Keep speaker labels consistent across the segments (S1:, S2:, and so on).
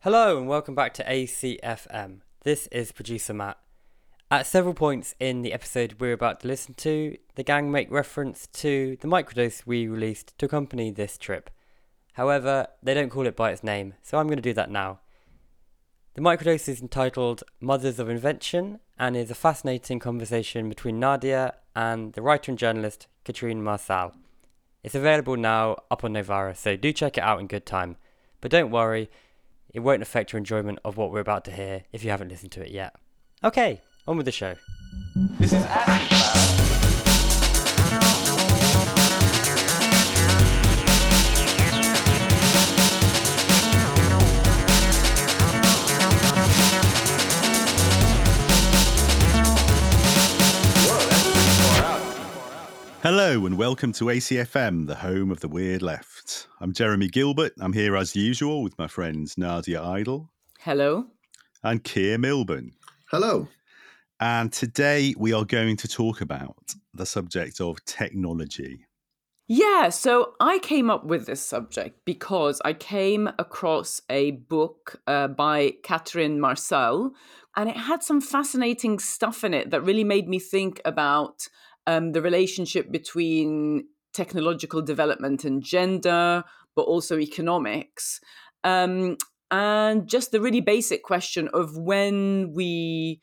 S1: Hello and welcome back to ACFM. This is producer Matt. At several points in the episode we're about to listen to, the gang make reference to the microdose we released to accompany this trip. However, they don't call it by its name, so I'm going to do that now. The microdose is entitled Mothers of Invention and is a fascinating conversation between Nadia and the writer and journalist Katrine Marçal. It's available now up on Novara, so do check it out in good time. But don't worry, it won't affect your enjoyment of what we're about to hear if you haven't listened to it yet. Okay, on with the show.
S2: This is Acid Cloud. Whoa, that's pretty far out.
S3: Hello and welcome to ACFM, the home of the weird left. I'm Jeremy Gilbert. I'm here as usual with my friends Nadia Idle
S4: Hello.
S3: and Keir Milburn.
S5: Hello.
S3: And today we are going to talk about the subject of technology.
S4: Yeah, so I came up with this subject because I came across a book uh, by Catherine Marçal, and it had some fascinating stuff in it that really made me think about um, the relationship between technological development and gender, but also economics. Um, and just the really basic question of when we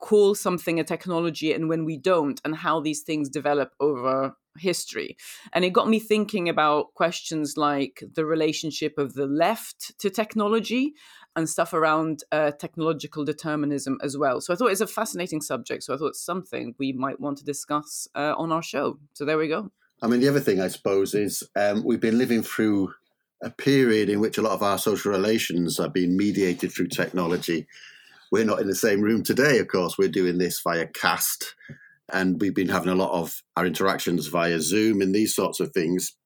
S4: call something a technology and when we don't, and how these things develop over history. And it got me thinking about questions like the relationship of the left to technology and stuff around uh, technological determinism as well. So I thought it's a fascinating subject. So I thought it's something we might want to discuss uh, on our show. So there we go.
S5: I mean, the other thing I suppose is um, we've been living through a period in which a lot of our social relations are being mediated through technology. We're not in the same room today, of course. We're doing this via cast, and we've been having a lot of our interactions via Zoom and these sorts of things.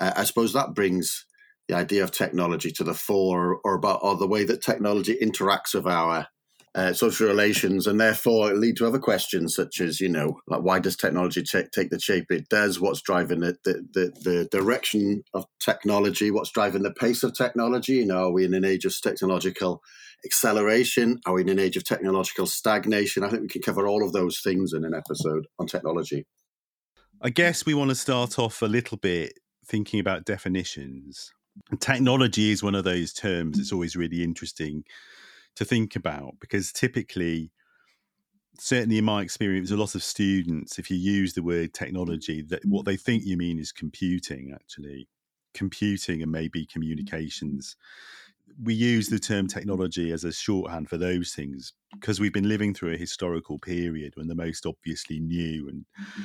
S5: Uh, I suppose that brings the idea of technology to the fore, or about or the way that technology interacts with our uh, social relations, and therefore lead to other questions such as, you know, like why does technology ta- take the shape it does? What's driving the, the, the, the direction of technology? What's driving the pace of technology? You know, are we in an age of technological acceleration? Are we in an age of technological stagnation? I think we can cover all of those things in an episode on technology.
S3: I guess we want to start off a little bit thinking about definitions. Technology is one of those terms that's always really interesting to think about because typically, certainly in my experience, a lot of students, if you use the word technology, that what they think you mean is computing, actually, computing and maybe mm. communications. We use the term technology as a shorthand for those things because we've been living through a historical period when the most obviously new and mm-hmm.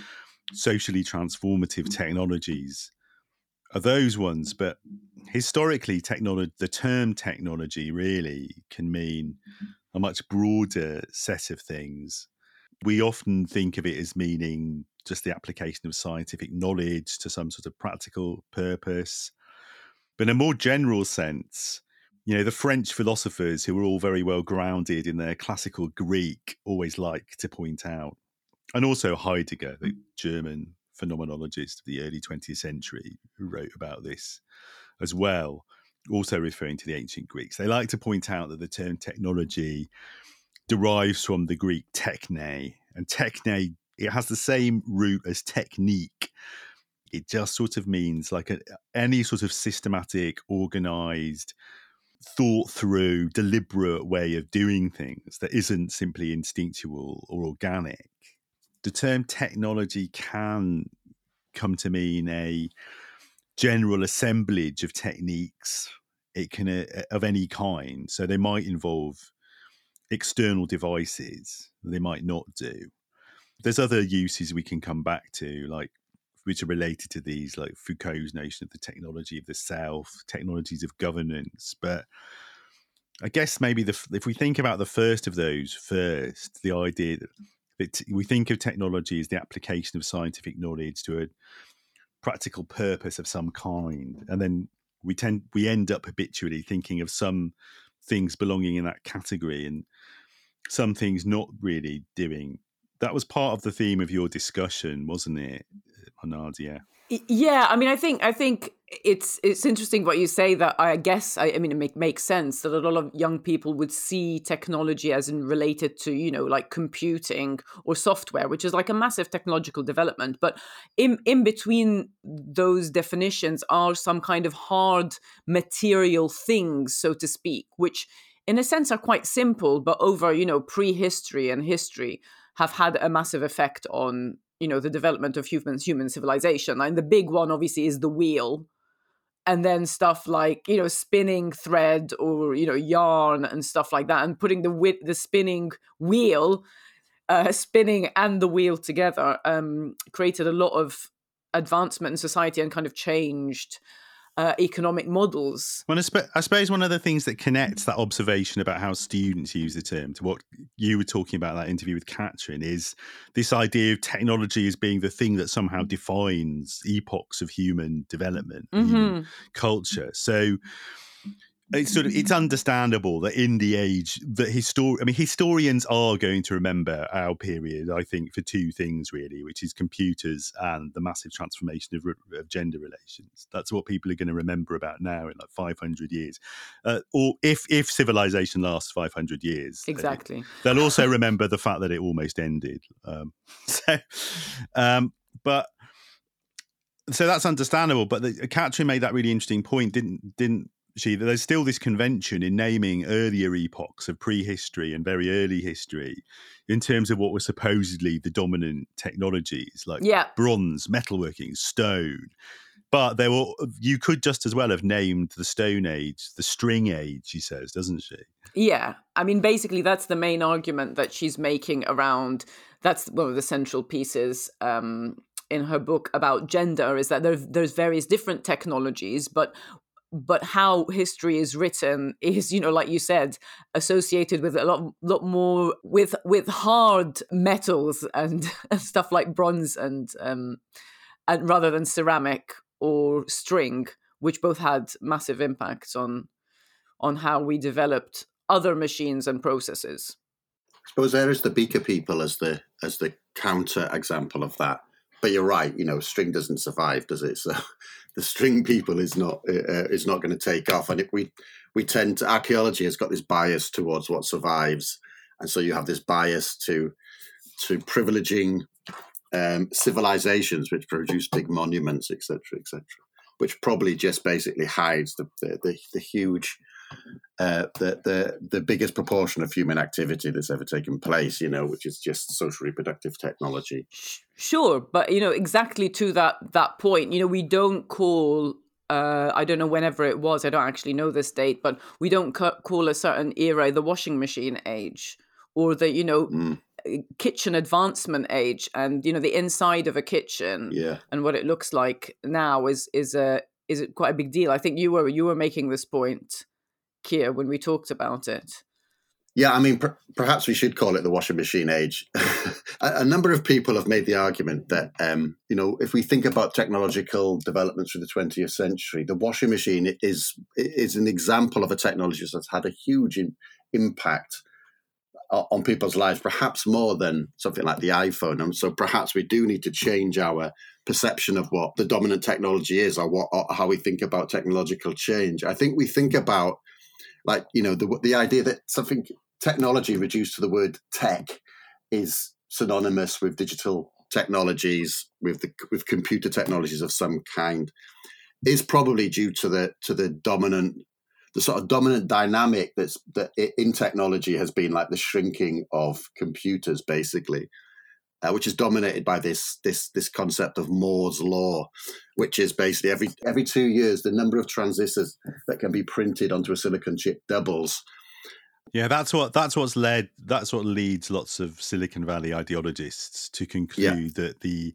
S3: socially transformative mm. technologies are those ones. But historically, technology, the term technology really can mean a much broader set of things. We often think of it as meaning just the application of scientific knowledge to some sort of practical purpose. But in a more general sense, you know, the French philosophers who were all very well grounded in their classical Greek always like to point out, and also Heidegger, the German phenomenologist of the early 20th century, who wrote about this as well, also referring to the ancient Greeks. They like to point out that the term technology derives from the Greek techne, and techne it has the same root as technique. It just sort of means like a, any sort of systematic, organized, thought through, deliberate way of doing things that isn't simply instinctual or organic. The term technology can come to mean a general assemblage of techniques it can uh, of any kind. So they might involve external devices they might not do. There's other uses we can come back to like which are related to these like foucault's notion of the technology of the self technologies of governance. But i guess maybe the if we think about the first of those first the idea that, that we think of technology as the application of scientific knowledge to a practical purpose of some kind and then we tend we end up habitually thinking of some things belonging in that category and some things not really doing. That was part of the theme of your discussion wasn't it nadia
S4: Y- Yeah, I mean, I think I think it's it's interesting what you say. That I guess I, I mean it make, makes sense that a lot of young people would see technology as in related to you know like computing or software, which is like a massive technological development. But in in between those definitions are some kind of hard material things, so to speak, which in a sense are quite simple, but over you know prehistory and history have had a massive effect on you know the development of human human civilization and the big one obviously is the wheel. And then stuff like you know spinning thread or you know yarn and stuff like that and putting the wi- the spinning wheel uh, spinning and the wheel together um, created a lot of advancement in society and kind of changed uh, economic models
S3: Well, I, sp- I suppose one of the things that connects that observation about how students use the term to what you were talking about in that interview with Catherine is this idea of technology as being the thing that somehow defines epochs of human development, human
S4: Mhm.
S3: culture. So it's sort of it's understandable that in the age that histor- I mean historians are going to remember our period I think for two things really which is computers and the massive transformation of, of gender relations that's what people are going to remember about now in like 500 years uh, or if if civilization lasts 500 years
S4: exactly
S3: They'll also remember the fact that it almost ended. Um, so, um, but so that's understandable. But the, Katrine made that really interesting point, didn't didn't she? That there's still this convention in naming earlier epochs of prehistory and very early history in terms of what were supposedly the dominant technologies, like
S4: yeah
S3: bronze, metalworking, stone. But there were you could just as well have named the Stone Age, the String Age. She says, doesn't she?
S4: Yeah, I mean, basically, that's the main argument that she's making around. That's one of the central pieces um, in her book about gender is that there, there's various different technologies, but but how history is written is, you know, like you said, associated with a lot, lot more with with hard metals and, and stuff like bronze and um, and rather than ceramic or string, which both had massive impacts on on how we developed other machines and processes.
S5: I suppose there is the beaker people as the as the counter example of that. But you're right. You know, string doesn't survive, does it? So the string people is not uh, is not going to take off. And if we we tend to archaeology has got this bias towards what survives, and so you have this bias to to privileging um, civilizations which produce big monuments, etc., etc., which probably just basically hides the the, the, the huge uh, the the the biggest proportion of human activity that's ever taken place, you know, which is just social reproductive technology.
S4: Sure, but you know exactly to that that point. You know, we don't call. Uh, I don't know whenever it was. I don't actually know this date, but we don't ca- call a certain era the washing machine age or the you know
S5: Mm,
S4: kitchen advancement age. And you know the inside of a kitchen
S5: yeah,
S4: and what it looks like now is is a is it quite a big deal. I think you were you were making this point, Keir, when we talked about it.
S5: yeah. I mean, per- perhaps we should call it the washing machine age. a, a number of people have made the argument that um, you know, if we think about technological developments through the 20th century, the washing machine is is an example of a technology that's had a huge in, impact on people's lives, perhaps more than something like the iPhone. And so perhaps we do need to change our perception of what the dominant technology is or what or how we think about technological change. I think we think about like, you know, the the idea that something technology reduced to the word tech is synonymous with digital technologies, with the with computer technologies of some kind, is probably due to the to the dominant the sort of dominant dynamic that's that in technology has been like the shrinking of computers basically uh, which is dominated by this this this concept of Moore's law which is basically every every 2 years the number of transistors that can be printed onto a silicon chip doubles.
S3: Yeah, that's what that's what's led that's what leads lots of Silicon Valley ideologists to conclude that the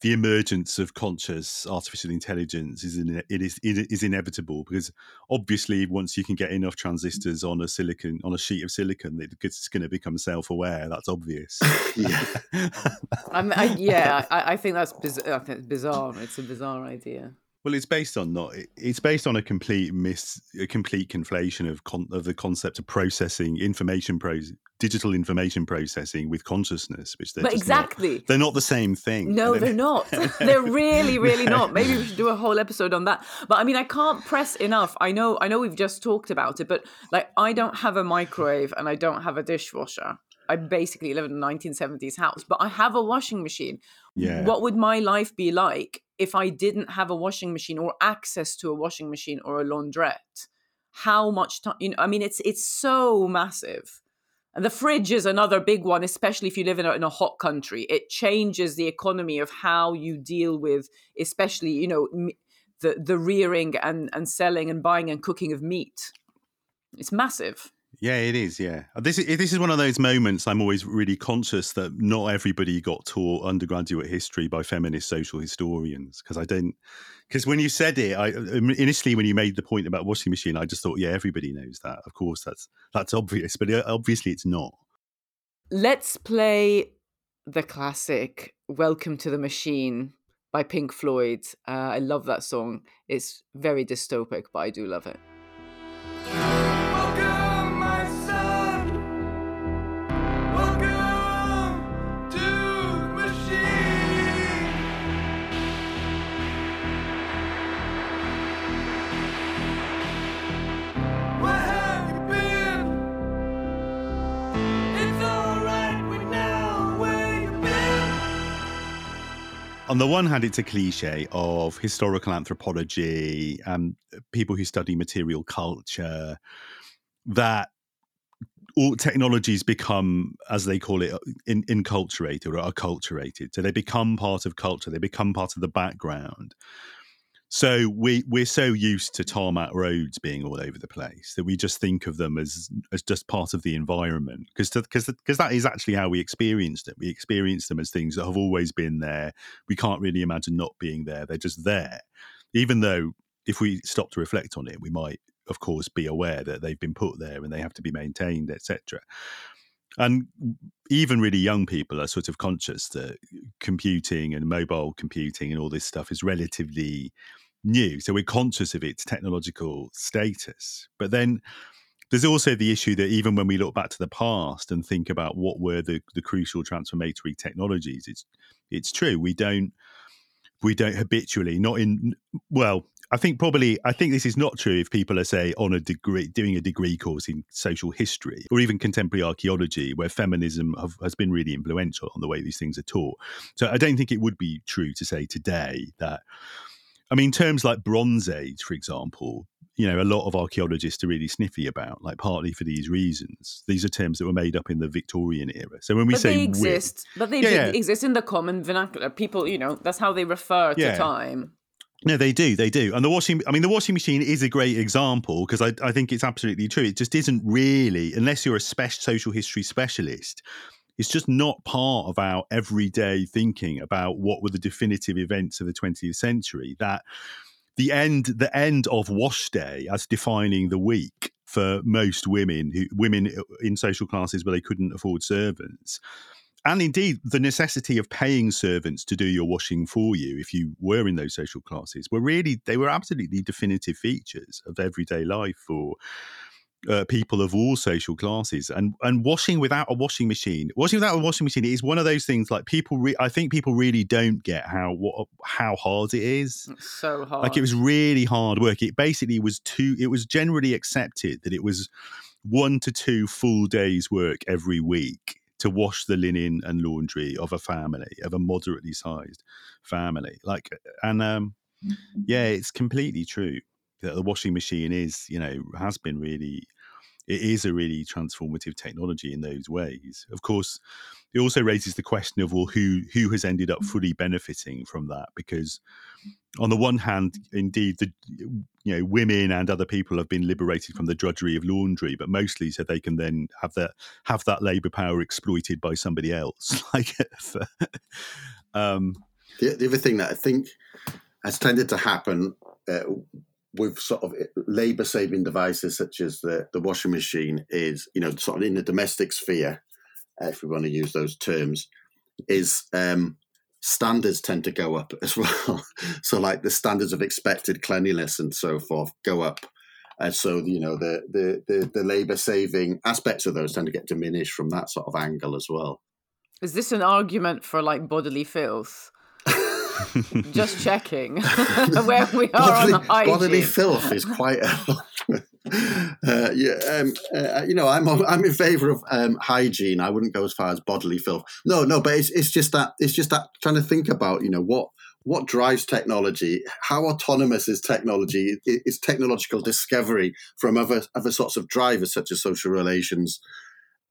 S3: the emergence of conscious artificial intelligence is in, it is it is inevitable because obviously once you can get enough transistors on a silicon on a sheet of silicon it's going to become self-aware that's obvious
S5: yeah
S4: I mean, I, yeah, I, I think that's biz- I think it's bizarre. It's a bizarre idea.
S3: Well, it's based on not. It's based on a complete miss, a complete conflation of con, of the concept of processing information, pro, digital information processing with consciousness, which they're
S4: but
S3: just not-
S4: exactly.
S3: they're not the same thing.
S4: No,
S3: And
S4: they're not. they're really, really not. Maybe we should do a whole episode on that. But I mean, I can't press enough. I know, I know, we've just talked about it, but like, I don't have a microwave and I don't have a dishwasher. I basically live in a 1970s house, but I have a washing machine.
S3: Yeah.
S4: What would my life be like if I didn't have a washing machine or access to a washing machine or a laundrette? How much time? You know, I mean, it's it's so massive. And the fridge is another big one, especially if you live in a, in a hot country. It changes the economy of how you deal with, especially you know, m- the the rearing and and selling and buying and cooking of meat. It's massive.
S3: Yeah, it is. Yeah, this is this is one of those moments I'm always really conscious that not everybody got taught undergraduate history by feminist social historians because I don't. Because when you said it, I initially when you made the point about washing machine, I just thought, yeah, everybody knows that. Of course, that's that's obvious, but uh, obviously it's not.
S4: Let's play the classic "Welcome to the Machine" by Pink Floyd. Uh, I love that song. It's very dystopic, but I do love it.
S3: On the one hand, it's a cliche of historical anthropology and people who study material culture that all technologies become, as they call it, in, inculturated or acculturated. So they become part of culture, they become part of the background. So we we're so used to tarmac roads being all over the place that we just think of them as as just part of the environment because because because that is actually how we experienced it. We experienced them as things that have always been there. We can't really imagine not being there. They're just there, even though if we stop to reflect on it, we might, of course, be aware that they've been put there and they have to be maintained, etc. And even really young people are sort of conscious that computing and mobile computing and all this stuff is relatively new. So we're conscious of its technological status. But then there's also the issue that even when we look back to the past and think about what were the, the crucial transformatory technologies, it's it's true. We don't we don't habitually, not in well, I think probably I think this is not true if people are say on a degree doing a degree course in social history or even contemporary archaeology where feminism have, has been really influential on the way these things are taught. So I don't think it would be true to say today that I mean terms like bronze age for example you know a lot of archaeologists are really sniffy about like partly for these reasons these are terms that were made up in the Victorian era so when we
S4: but
S3: say
S4: they
S3: wit-
S4: exist. But they
S3: Yeah, yeah.
S4: exist in the common vernacular. People, you know, that's how they refer to
S3: Yeah.
S4: time.
S3: No, they do. They do. And the washing, I mean, the washing machine is a great example because I, I think it's absolutely true. It just isn't really, unless you're a spec- social history specialist, it's just not part of our everyday thinking about what were the definitive events of the 20th century. That the end, the end of wash day as defining the week for most women, women in social classes where they couldn't afford servants, and indeed the necessity of paying servants to do your washing for you if you were in those social classes were really they were absolutely definitive features of everyday life for uh, people of all social classes and and washing without a washing machine washing without a washing machine is one of those things like people re- i think people really don't get how what how hard it is.
S4: It's so hard.
S3: like it was really hard work. It basically was two it was generally accepted that it was one to two full days work every week to wash the linen and laundry of a family of a moderately sized family. Like and um yeah it's completely true that the washing machine is you know has been really it is a really transformative technology in those ways of course it also raises the question of well who who has ended up fully benefiting from that because on the one hand, indeed, the you know women and other people have been liberated from the drudgery of laundry, but mostly so they can then have that have that labour power exploited by somebody else. like, um,
S5: The, the other thing that I think has tended to happen uh, with sort of labour saving devices such as the, the washing machine is, you know, sort of in the domestic sphere, if we want to use those terms, is um, standards tend to go up as well. so, like the standards of expected cleanliness and so forth go up. And so, you know, the, the, the, the labor saving aspects of those tend to get diminished from that sort of angle as well.
S4: Is this an argument for like bodily filth? Just checking where we are
S5: bodily,
S4: on hygiene.
S5: bodily filth is quite a uh, yeah, um, uh, you know, I'm I'm in favour of um, hygiene. I wouldn't go as far as bodily filth. No, no, but it's it's just that it's just that trying to think about you know what what drives technology, how autonomous is technology, is technological discovery from other other sorts of drivers such as social relations,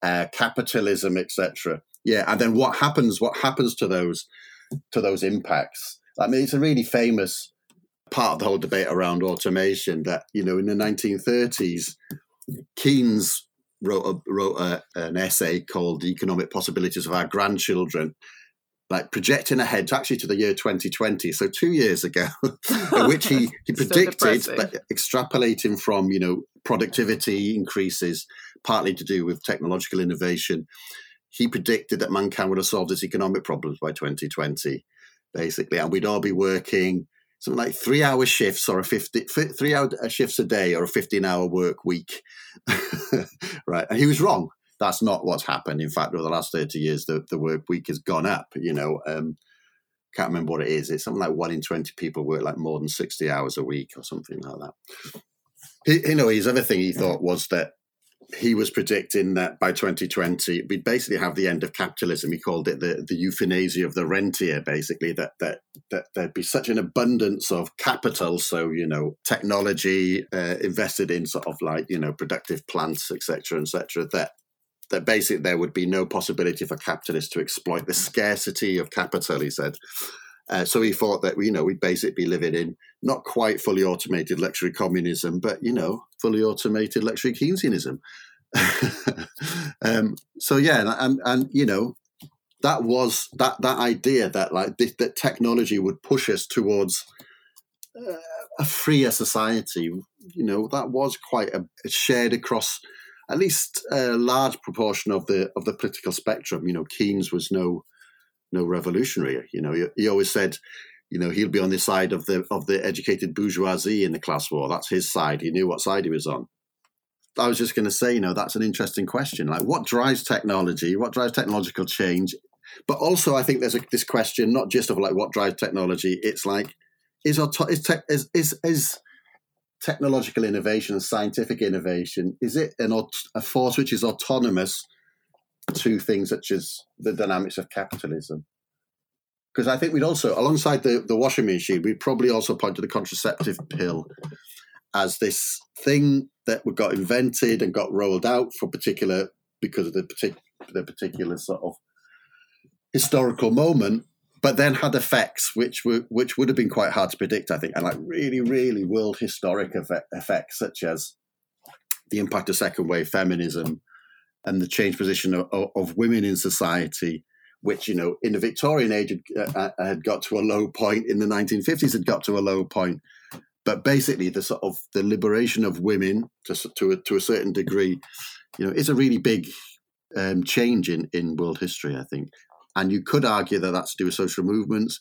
S5: uh, capitalism, etc. Yeah, and then what happens? What happens to those to those impacts? I mean, it's a really famous part of the whole debate around automation that you know in the 1930s keynes wrote a, wrote a, an essay called the economic possibilities of our grandchildren like projecting ahead to actually to the year 2020 so two years ago in which he, he predicted
S4: depressing.
S5: but extrapolating from you know productivity increases partly to do with technological innovation he predicted that mankind would have solved its economic problems by 2020 basically and we'd all be working something like three hour shifts or a 50 three hour shifts a day or a 15 hour work week. Right and he was wrong. That's not what's happened. In fact over the last 30 years the, the work week has gone up you know um can't remember what it is. It's something like one in 20 people work like more than 60 hours a week or something like that. He, you know his other thing he thought was that he was predicting that by 2020 we'd basically have the end of capitalism. He called it the, the euthanasia of the rentier, basically, that, that that there'd be such an abundance of capital, so you know, technology uh, invested in sort of like you know productive plants, etc., etc., that that basically there would be no possibility for capitalists to exploit the scarcity of capital. He said. Uh, so he thought that you know we'd basically be living in not quite fully automated luxury communism, but you know fully automated luxury Keynesianism. um, so yeah, and, and you know that was that that idea that like that technology would push us towards uh, a freer society. You know that was quite a, shared across at least a large proportion of the of the political spectrum. You know, Keynes was no no revolutionary. You know, he, he always said, you know, he'll be on the side of the of the educated bourgeoisie in the class war. That's his side. He knew what side he was on. I was just going to say, you know, that's an interesting question. Like, what drives technology? What drives technological change? But also, I think there's a, this question not just of like what drives technology. It's like, is auto- is, tech is is is technological innovation and scientific innovation is it an a force which is autonomous to things such as the dynamics of capitalism? Because I think we'd also, alongside the, the washing machine, we'd probably also point to the contraceptive pill as this thing that got invented and got rolled out for particular because of the particular the particular sort of historical moment, but then had effects which were which would have been quite hard to predict, I think, and like really, really world historic effect, effects such as the impact of second wave feminism and the changed position of, of, women in society, which you know in the Victorian age had, uh, had got to a low point, in the 1950s had got to a low point, but basically the sort of the liberation of women to to a, to a certain degree, you know, is a really big um, change in in world history, I think. And you could argue that that's to do with social movements.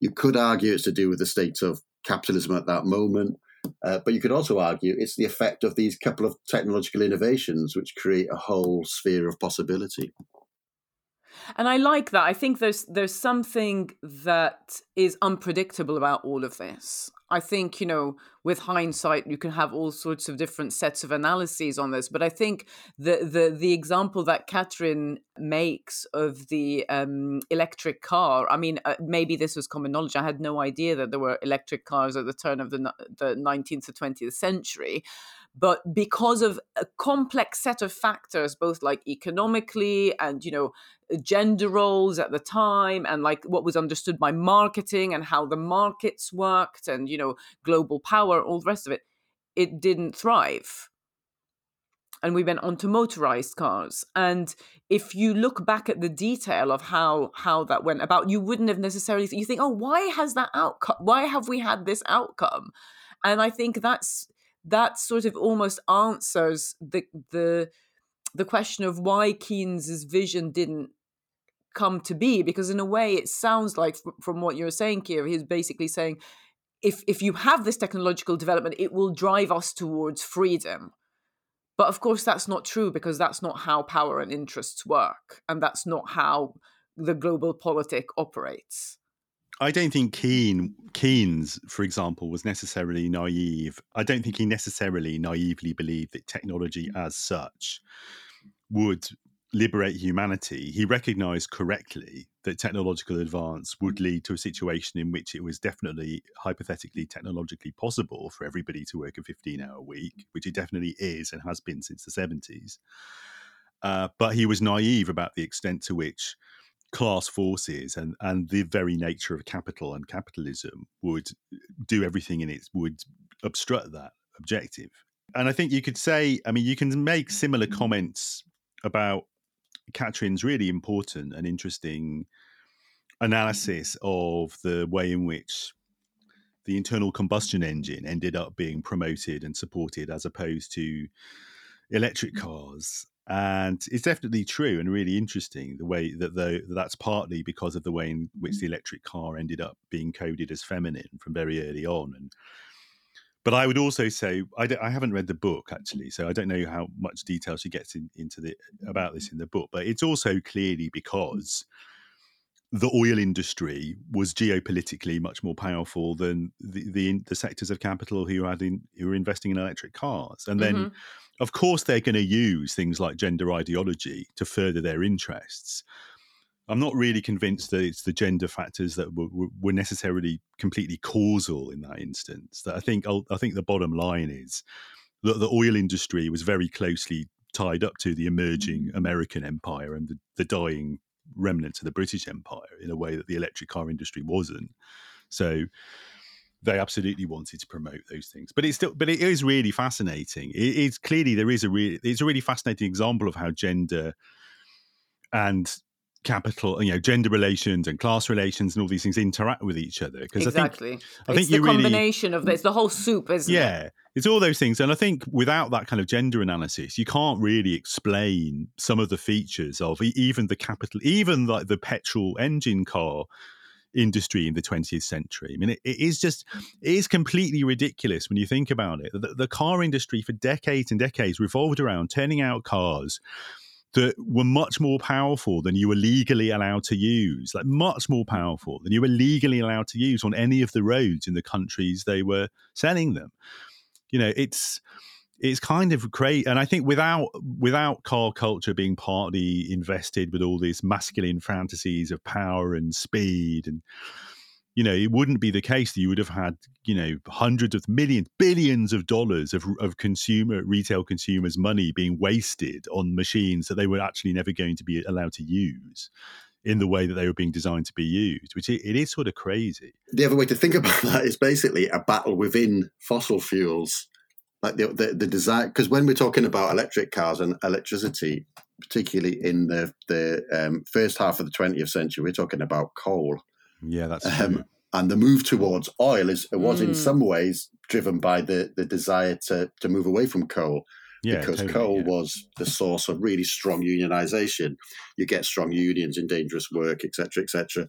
S5: You could argue it's to do with the state of capitalism at that moment. Uh, but you could also argue it's the effect of these couple of technological innovations which create a whole sphere of possibility.
S4: And I like that. I think there's there's something that is unpredictable about all of this. I think, you know, with hindsight, you can have all sorts of different sets of analyses on this. But I think the the the example that Catherine makes of the um, electric car. I mean, uh, maybe this was common knowledge. I had no idea that there were electric cars at the turn of the the nineteenth or twentieth century. But because of a complex set of factors, both like economically and you know gender roles at the time and like what was understood by marketing and how the markets worked and you know global power all the rest of it it didn't thrive. And we went on to motorized cars. And if you look back at the detail of how how that went about you wouldn't have necessarily you think oh why has that outcome why have we had this outcome? And i think that's that sort of almost answers the the the question of why Keynes's vision didn't come to be because in a way it sounds like from what you're saying here he's basically saying if if you have this technological development it will drive us towards freedom. But of course that's not true because that's not how power and interests work and that's not how the global politic operates
S3: I don't think Keen Keynes, for example, was necessarily naive. I don't think he necessarily naively believed that technology as such would liberate humanity. He recognized correctly that technological advance would lead to a situation in which it was definitely hypothetically technologically possible for everybody to work a 15 hour week, which it definitely is and has been since the 70s. Uh, but he was naive about the extent to which class forces and, and the very nature of capital and capitalism would do everything in it, would obstruct that objective. And I think you could say, I mean, you can make similar comments about Katrine's really important and interesting analysis of the way in which the internal combustion engine ended up being promoted and supported as opposed to electric cars and it's definitely true and really interesting the way that the, that's partly because of the way in which the mm. electric car ended up being coded as feminine from very early on and but I would also say I, I haven't read the book actually, so I don't know how much detail she gets in, into the about this mm. in the book. But it's also clearly mm. because the oil industry was geopolitically much more powerful than the the, the sectors of capital who had in, who were investing in electric cars, and then.
S4: Mhm.
S3: Of course, they're going to use things like gender ideology to further their interests. I'm not really convinced that it's the gender factors that were, were- were necessarily completely causal in that instance. That I think I think the bottom line is that the oil industry was very closely tied up to the emerging American empire and the, the dying remnants of the British Empire in a way that the electric car industry wasn't. So they absolutely wanted to promote those things, but it's still, but it is really fascinating. It, it's clearly there is a really, it's a really fascinating example of how gender and capital, you know, gender relations and class relations and all these things interact with each other. Because I think
S4: exactly
S3: I
S4: it's
S3: think
S4: the
S3: you really-
S4: combination of this the whole soup isn't it
S3: yeah, it's all those things. And I think without that kind of gender analysis, you can't really explain some of the features of even the capital, even like the petrol engine car industry in the 20th century. I mean, it, it is just, it is completely ridiculous when you think about it. The, the car industry for decades and decades revolved around turning out cars that were much more powerful than you were legally allowed to use, like much more powerful than you were legally allowed to use on any of the roads in the countries they were selling them. You know, it's it's kind of great, and I think without without car culture being partly invested with all these masculine fantasies of power and speed and you know, it wouldn't be the case that you would have had, you know, hundreds of millions, billions of dollars of, of consumer, retail consumers' money being wasted on machines that they were actually never going to be allowed to use in the way that they were being designed to be used, which it, it is sort of crazy.
S5: the other way to think about that is basically a battle within fossil fuels, like the the, the design. Because when we're talking about electric cars and electricity, particularly in the the um, first half of the 20th century, we're talking about coal,
S3: Yeah, that's
S5: um,
S3: true.
S5: and the move towards oil is was in
S4: Mm.
S5: some ways driven by the the desire to to move away from coal
S3: yeah,
S5: because
S3: totally,
S5: coal
S3: yeah.
S5: was the source of really strong unionization. You get strong unions in dangerous work, etc., etc.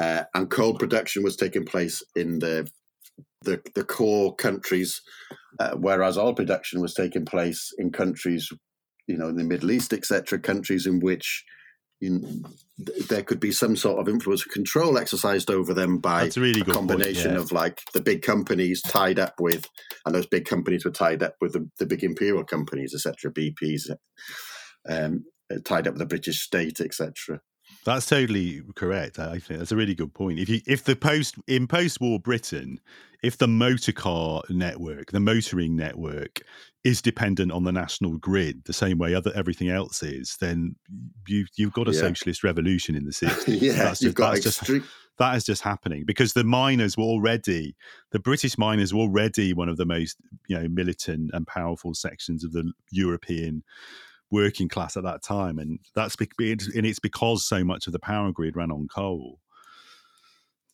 S5: Uh, and coal production was taking place in the the, the core countries, uh, whereas oil production was taking place in countries, you know, in the Middle East, etc., countries in which you there could be some sort of influence and control exercised over them by
S3: That's a really
S5: a
S3: good point,
S5: combination
S3: yeah.
S5: of like the big companies tied up with, and those big companies were tied up with the, the big imperial companies, etc., BPs, um, tied up with the British state, etc.
S3: That's totally correct. I think that's a really good point. If you if the post in post-war Britain, if the motor car network, the motoring network, is dependent on the national grid the same way other everything else is, then you you've got a
S5: Yeah.
S3: socialist revolution in the sixties.
S5: yeah,
S3: that's
S5: you've
S3: just,
S5: got
S3: that's just that is just happening because the miners were already the British miners were already one of the most you know militant and powerful sections of the European working class at that time, and that's bec- it's- and it's because so much of the power grid ran on coal.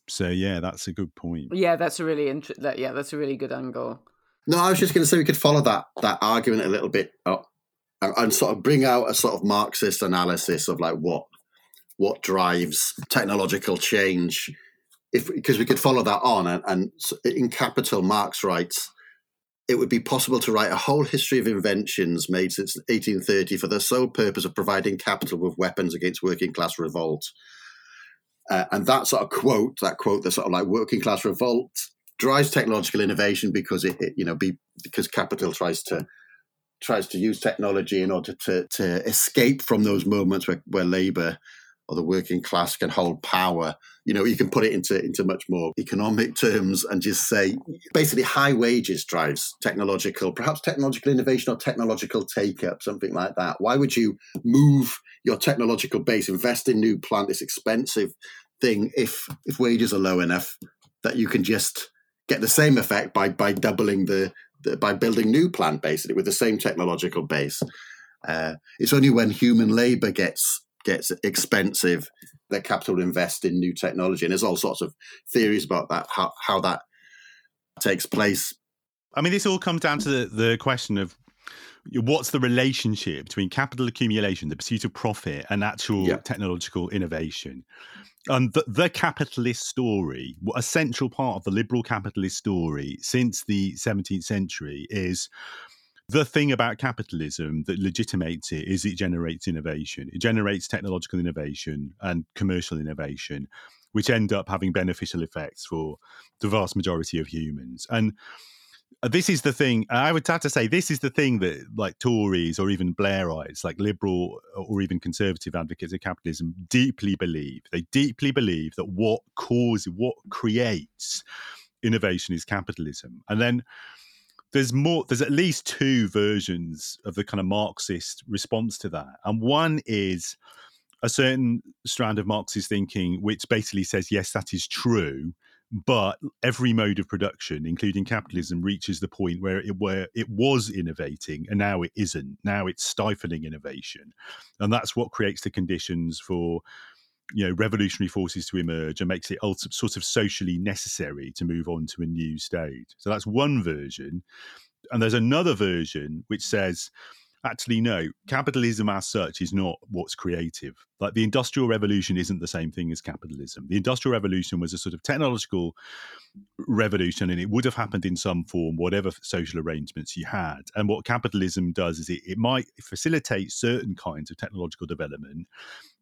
S3: So yeah, that's a good point.
S4: yeah that's a really int- that, yeah that's a really good angle
S5: No, I was just going to say we could follow that that argument a little bit up and, and sort of bring out a sort of Marxist analysis of like what what drives technological change. If because we could follow that on, and, and in Capital, Marx writes, it would be possible to write a whole history of inventions made since 1830 for the sole purpose of providing capital with weapons against working class revolt. Uh, and that sort of quote, that quote, the sort of like working class revolt drives technological innovation because it, it, you know, be because capital tries to tries to use technology in order to to escape from those moments where, where labor or the working class can hold power. You know, you can put it into into much more economic terms and just say basically high wages drives technological, perhaps technological innovation or technological take up, something like that. Why would you move your technological base, invest in new plant, this expensive thing, if if wages are low enough that you can just get the same effect by by doubling the, the by building new plant basically with the same technological base. Uh, it's only when human labor gets gets expensive that capital invest in new technology, and there's all sorts of theories about that how how that takes place.
S3: I mean, this all comes down to the, the question of what's the relationship between capital accumulation, the pursuit of profit, and actual
S5: Yeah.
S3: technological innovation. And the, the capitalist story, a central part of the liberal capitalist story since the 17th century, is the thing about capitalism that legitimates it is it generates innovation. It generates technological innovation and commercial innovation, which end up having beneficial effects for the vast majority of humans. And Uh, this is the thing I would have to say. This is the thing that, like Tories or even Blairites, like liberal or even conservative advocates of capitalism, deeply believe. They deeply believe that what causes, what creates innovation is capitalism. And then there's more. There's at least two versions of the kind of Marxist response to that, and one is a certain strand of Marxist thinking, which basically says, yes, that is true, but every mode of production, including capitalism, reaches the point where it where it was innovating and now it isn't. Now it's stifling innovation, and that's what creates the conditions for you know revolutionary forces to emerge and makes it sort of socially necessary to move on to a new stage. So that's one version, and there's another version which says actually no capitalism as such is not what's creative. Like the industrial revolution isn't the same thing as capitalism. The industrial revolution was a sort of technological revolution and it would have happened in some form whatever social arrangements you had. And what capitalism does is it, it might facilitate certain kinds of technological development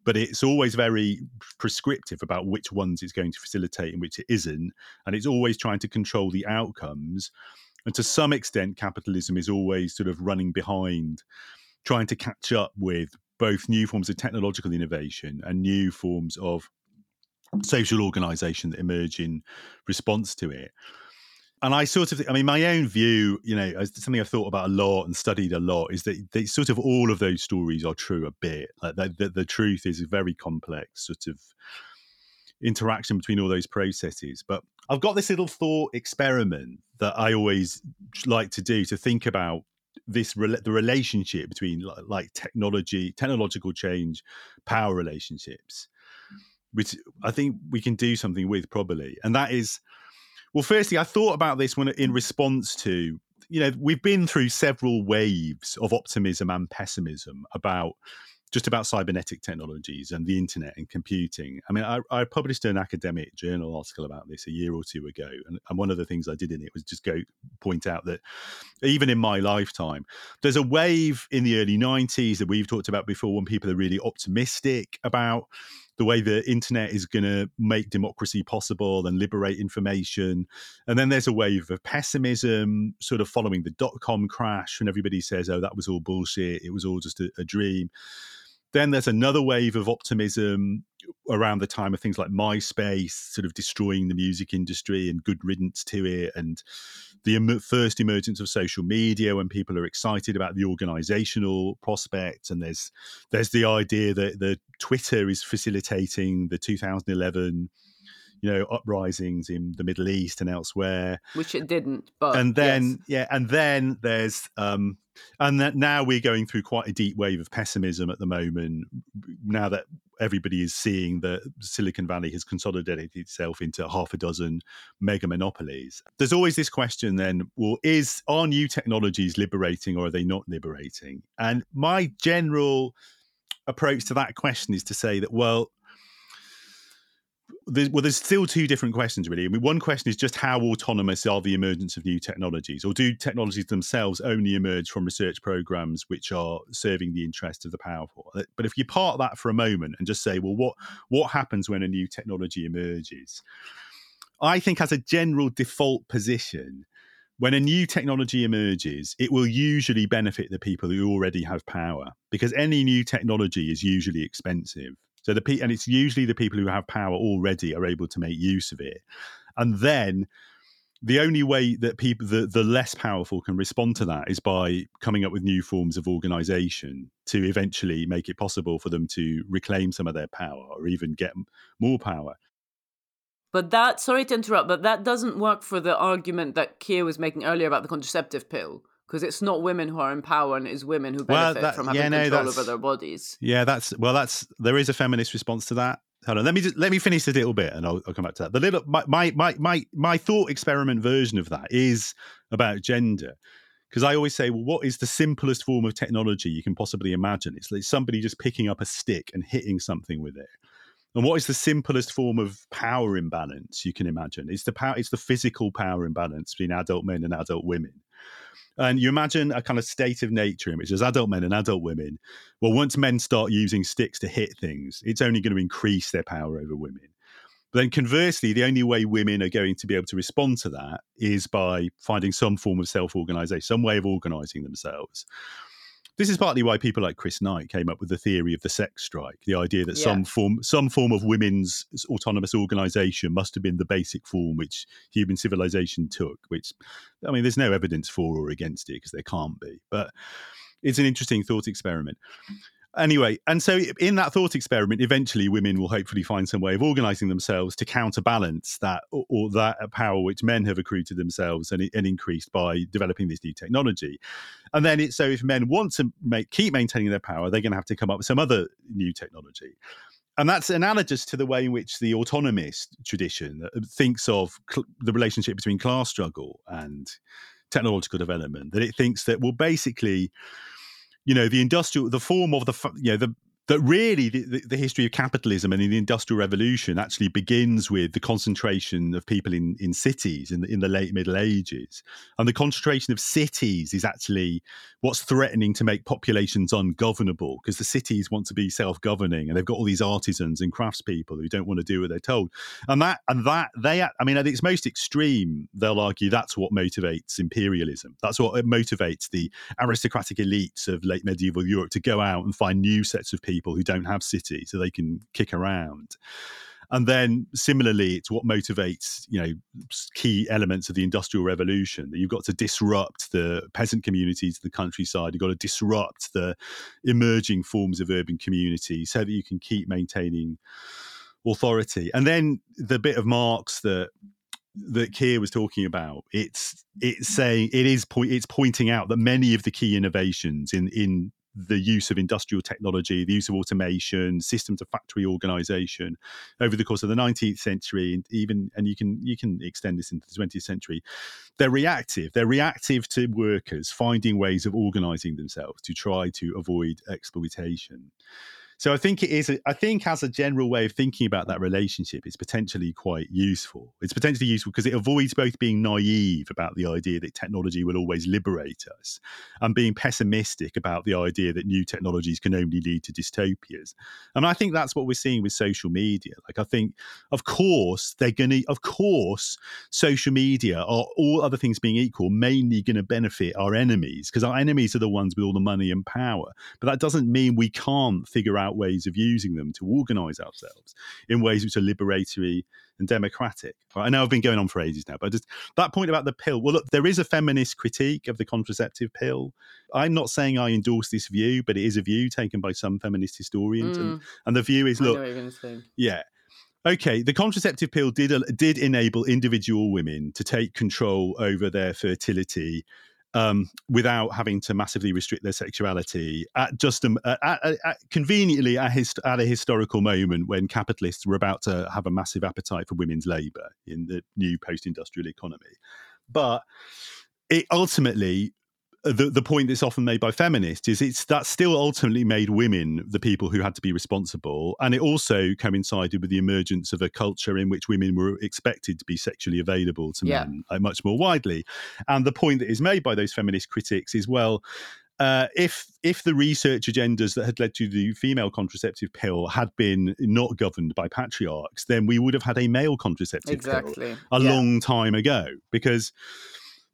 S3: but it's always very prescriptive about which ones it's going to facilitate and which it isn't. And it's always trying to control the outcomes and to some extent, capitalism is always sort of running behind, trying to catch up with both new forms of technological innovation and new forms of social organization that emerge in response to it. And I sort of, I mean, my own view, you know, as something I've thought about a lot and studied a lot, is that they, sort of all of those stories are true a bit. Like the, the, the truth is a very complex sort of interaction between all those processes. But I've got this little thought experiment that I always like to do to think about this the relationship between like technology, technological change, power relationships, which I think we can do something with probably. And that is, well, firstly, I thought about this when in response to you know we've been through several waves of optimism and pessimism about just about cybernetic technologies and the internet and computing. I mean, I, I, published an academic journal article about this a year or two ago, and, and, one of the things I did in it was just go point out that even in my lifetime, there's a wave in the early 90s that we've talked about before when people are really optimistic about the way the internet is going to make democracy possible and liberate information. And then there's a wave of pessimism, sort of following the dot com crash, and everybody says, oh, that was all bullshit. It was all just a, a dream. Then there's another wave of optimism around the time of things like MySpace, sort of destroying the music industry and good riddance to it, and the em- first emergence of social media when people are excited about the organizational prospects. And there's there's the idea that the Twitter is facilitating the 2011 you know uprisings in the middle east and elsewhere.
S4: Which it didn't but
S3: and then
S4: yes.
S3: yeah and then there's um and that now we're going through quite a deep wave of pessimism at the moment now that everybody is seeing that silicon valley has consolidated itself into half a dozen mega monopolies. There's always this question then well is are new technologies liberating or are they not liberating? And my general approach to that question is to say that well there's, well, there's still two different questions, really. I mean, one question is just how autonomous are the emergence of new technologies, or do technologies themselves only emerge from research programs which are serving the interest of the powerful? But if you part that for a moment and just say, well, what what happens when a new technology emerges? I think, as a general default position, when a new technology emerges, it will usually benefit the people who already have power because any new technology is usually expensive. So the pe- and it's usually the people who have power already are able to make use of it, and then the only way that people the, the less powerful can respond to that is by coming up with new forms of organization to eventually make it possible for them to reclaim some of their power or even get more power
S4: But that, sorry to interrupt, but that doesn't work for the argument that Keir was making earlier about the contraceptive pill. Because it's not women who are in power and it's women who
S3: Well,
S4: benefit
S3: that-
S4: from having
S3: yeah, no,
S4: control over their bodies.
S3: Yeah, that's well. That's there is a feminist response to that. Hold on, let me just, let me finish a little bit, and I'll, I'll come back to that. The little my my my my my thought experiment version of that is about gender, because I always say, well, what is the simplest form of technology you can possibly imagine? It's like somebody just picking up a stick and hitting something with it. And what is the simplest form of power imbalance you can imagine? It's the power. It's the physical power imbalance between adult men and adult women. And you imagine a kind of state of nature in which there's adult men and adult women. Well, once men start using sticks to hit things, it's only going to increase their power over women. But then conversely, the only way women are going to be able to respond to that is by finding some form of self organization, some way of organizing themselves. This is partly why people like Chris Knight came up with the theory of the sex strike, the idea that
S4: Yeah.
S3: some form some form of women's autonomous organization must have been the basic form which human civilization took, which I mean there's no evidence for or against it because there can't be. But it's an interesting thought experiment. Anyway, and so in that thought experiment, eventually women will hopefully find some way of organizing themselves to counterbalance that or, or that power which men have accrued to themselves and, and increased by developing this new technology. And then it's so if men want to make keep maintaining their power, they're going to have to come up with some other new technology. And that's analogous to the way in which the autonomist tradition uh, thinks of cl- the relationship between class struggle and technological development. That it thinks that, well, basically, you know the industrial the form of the you know the that really the, the, history of capitalism and the industrial revolution actually begins with the concentration of people in, in cities in the, in the late middle ages. And the concentration of cities is actually what's threatening to make populations ungovernable because the cities want to be self-governing and they've got all these artisans and craftspeople who don't want to do what they're told. And that and that they i mean at its most extreme they'll argue that's what motivates imperialism. That's what motivates the aristocratic elites of late medieval Europe to go out and find new sets of people who don't have cities so they can kick around. And then similarly, it's what motivates, you know, key elements of the industrial revolution that you've got to disrupt the peasant communities of the countryside. You've got to disrupt the emerging forms of urban community so that you can keep maintaining authority. And then the bit of Marx that that Keir was talking about, it's it's saying it is point it's pointing out that many of the key innovations in in the use of industrial technology, the use of automation, systems of factory organization over the course of the 19th century, and even and you can you can extend this into the 20th century. They're reactive. They're reactive to workers finding ways of organizing themselves to try to avoid exploitation. So I think it is. I think as a general way of thinking about that relationship, it's potentially quite useful. It's potentially useful because it avoids both being naive about the idea that technology will always liberate us, and being pessimistic about the idea that new technologies can only lead to dystopias. And I think that's what we're seeing with social media. Like I think, of course, they're going to. Of course, social media are all other things being equal, mainly going to benefit our enemies because our enemies are the ones with all the money and power. But that doesn't mean we can't figure out ways of using them to organize ourselves in ways which are liberatory and democratic. I know I've been going on for ages now, but just that point about the pill. Well, look, there is a feminist critique of the contraceptive pill. I'm not saying I endorse this view, but it is a view taken by some feminist historians, and, and the view is
S4: Mm.
S3: Look,
S4: what you're going to say.
S3: yeah. Okay, the contraceptive pill did did enable individual women to take control over their fertility um, without having to massively restrict their sexuality at just at, at, at conveniently at, a historical moment when capitalists were about to have a massive appetite for women's labour in the new post-industrial economy. But it ultimately the the point that's often made by feminists is it's that still ultimately made women the people who had to be responsible, and it also coincided with the emergence of a culture in which women were expected to be sexually available to
S4: Yeah.
S3: men like, much more widely. And the point that is made by those feminist critics is well. Uh, if if the research agendas that had led to the female contraceptive pill had been not governed by patriarchs, then we would have had a male contraceptive pill a
S4: Yeah.
S3: long time ago because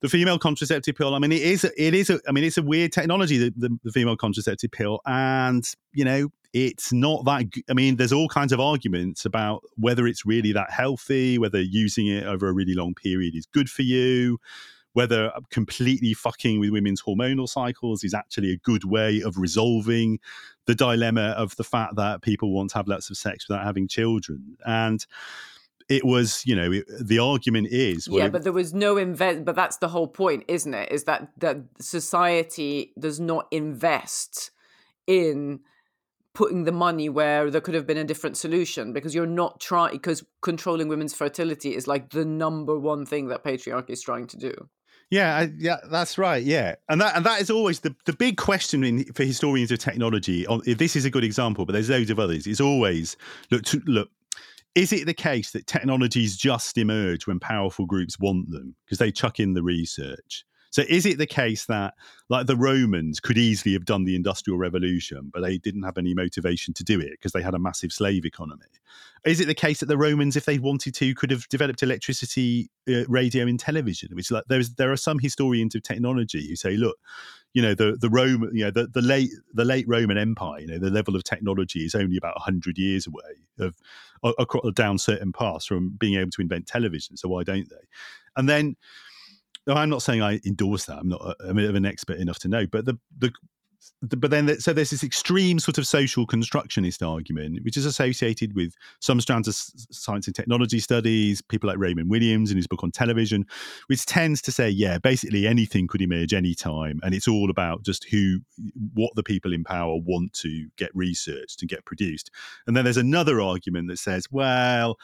S3: the female contraceptive pill i mean it is it is a, i mean it's a weird technology the, the, the female contraceptive pill and you know it's not that I mean there's all kinds of arguments about whether it's really that healthy whether using it over a really long period is good for you whether completely fucking with women's hormonal cycles is actually a good way of resolving the dilemma of the fact that people want to have lots of sex without having children. And it was you know it, the argument is well,
S4: yeah, but there was no invest. But that's the whole point, isn't it? Is that that society does not invest in putting the money where there could have been a different solution because you're not trying because controlling women's fertility is like the number one thing that patriarchy is trying to do.
S3: Yeah, I, yeah, that's right. Yeah, and that and that is always the, the big question in, for historians of technology. Oh, On this is a good example, but there's loads of others. It's always look to, look. Is it the case that technologies just emerge when powerful groups want them because they chuck in the research? So is it the case that like the Romans could easily have done the industrial revolution, but they didn't have any motivation to do it because they had a massive slave economy? Is it the case that the Romans, if they wanted to, could have developed electricity, uh, radio, and television? Which like there's there are some historians of technology who say, look, you know the the Rome, you know the, the late the late Roman Empire, you know the level of technology is only about hundred years away of across down certain paths from being able to invent television. So why don't they? And then no, I'm not saying I endorse that. I'm not a, bit of an expert enough to know, but the the. the but then, the- so there's this extreme sort of social constructionist argument, which is associated with some strands of science and technology studies, people like Raymond Williams in his book on television, which tends to say, yeah, basically anything could emerge anytime, and it's all about just who, what the people in power want to get researched and get produced. And then there's another argument that says, well,